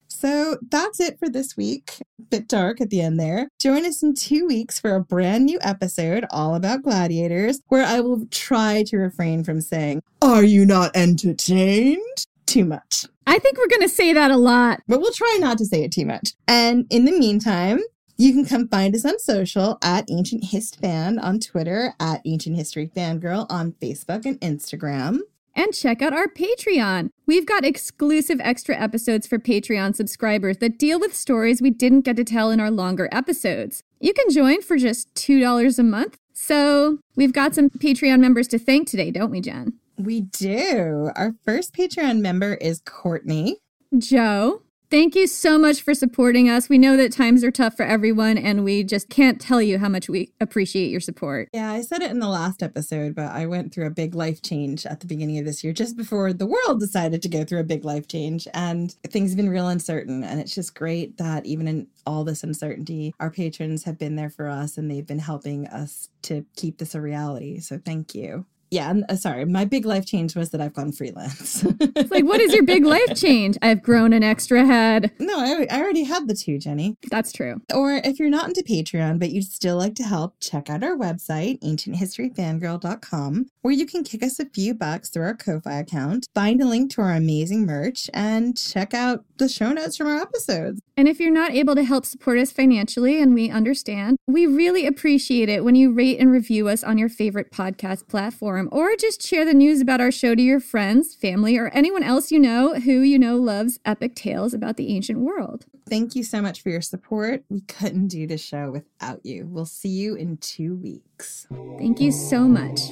So that's it for this week. Bit dark at the end there. Join us in two weeks for a brand new episode all about gladiators, where I will try to refrain from saying, Are you not entertained? Too much. I think we're going to say that a lot. But we'll try not to say it too much. And in the meantime, you can come find us on social at Ancient Hist Fan on Twitter, at Ancient History Fangirl on Facebook and Instagram. And check out our Patreon. We've got exclusive extra episodes for Patreon subscribers that deal with stories we didn't get to tell in our longer episodes. You can join for just $2 a month. So we've got some Patreon members to thank today, don't we, Jen? We do. Our first Patreon member is Courtney. Joe. Thank you so much for supporting us. We know that times are tough for everyone, and we just can't tell you how much we appreciate your support. Yeah, I said it in the last episode, but I went through a big life change at the beginning of this year, just before the world decided to go through a big life change. And things have been real uncertain. And it's just great that even in all this uncertainty, our patrons have been there for us and they've been helping us to keep this a reality. So thank you yeah, uh, sorry. My big life change was that I've gone freelance. it's like, what is your big life change? I've grown an extra head. No, I, I already had the two, Jenny. That's true. Or if you're not into Patreon, but you'd still like to help, check out our website, ancienthistoryfangirl.com, where you can kick us a few bucks through our Ko-Fi account, find a link to our amazing merch, and check out the show notes from our episodes. And if you're not able to help support us financially, and we understand, we really appreciate it when you rate and review us on your favorite podcast platform, or just share the news about our show to your friends, family, or anyone else you know who you know loves epic tales about the ancient world. Thank you so much for your support. We couldn't do this show without you. We'll see you in two weeks. Thank you so much.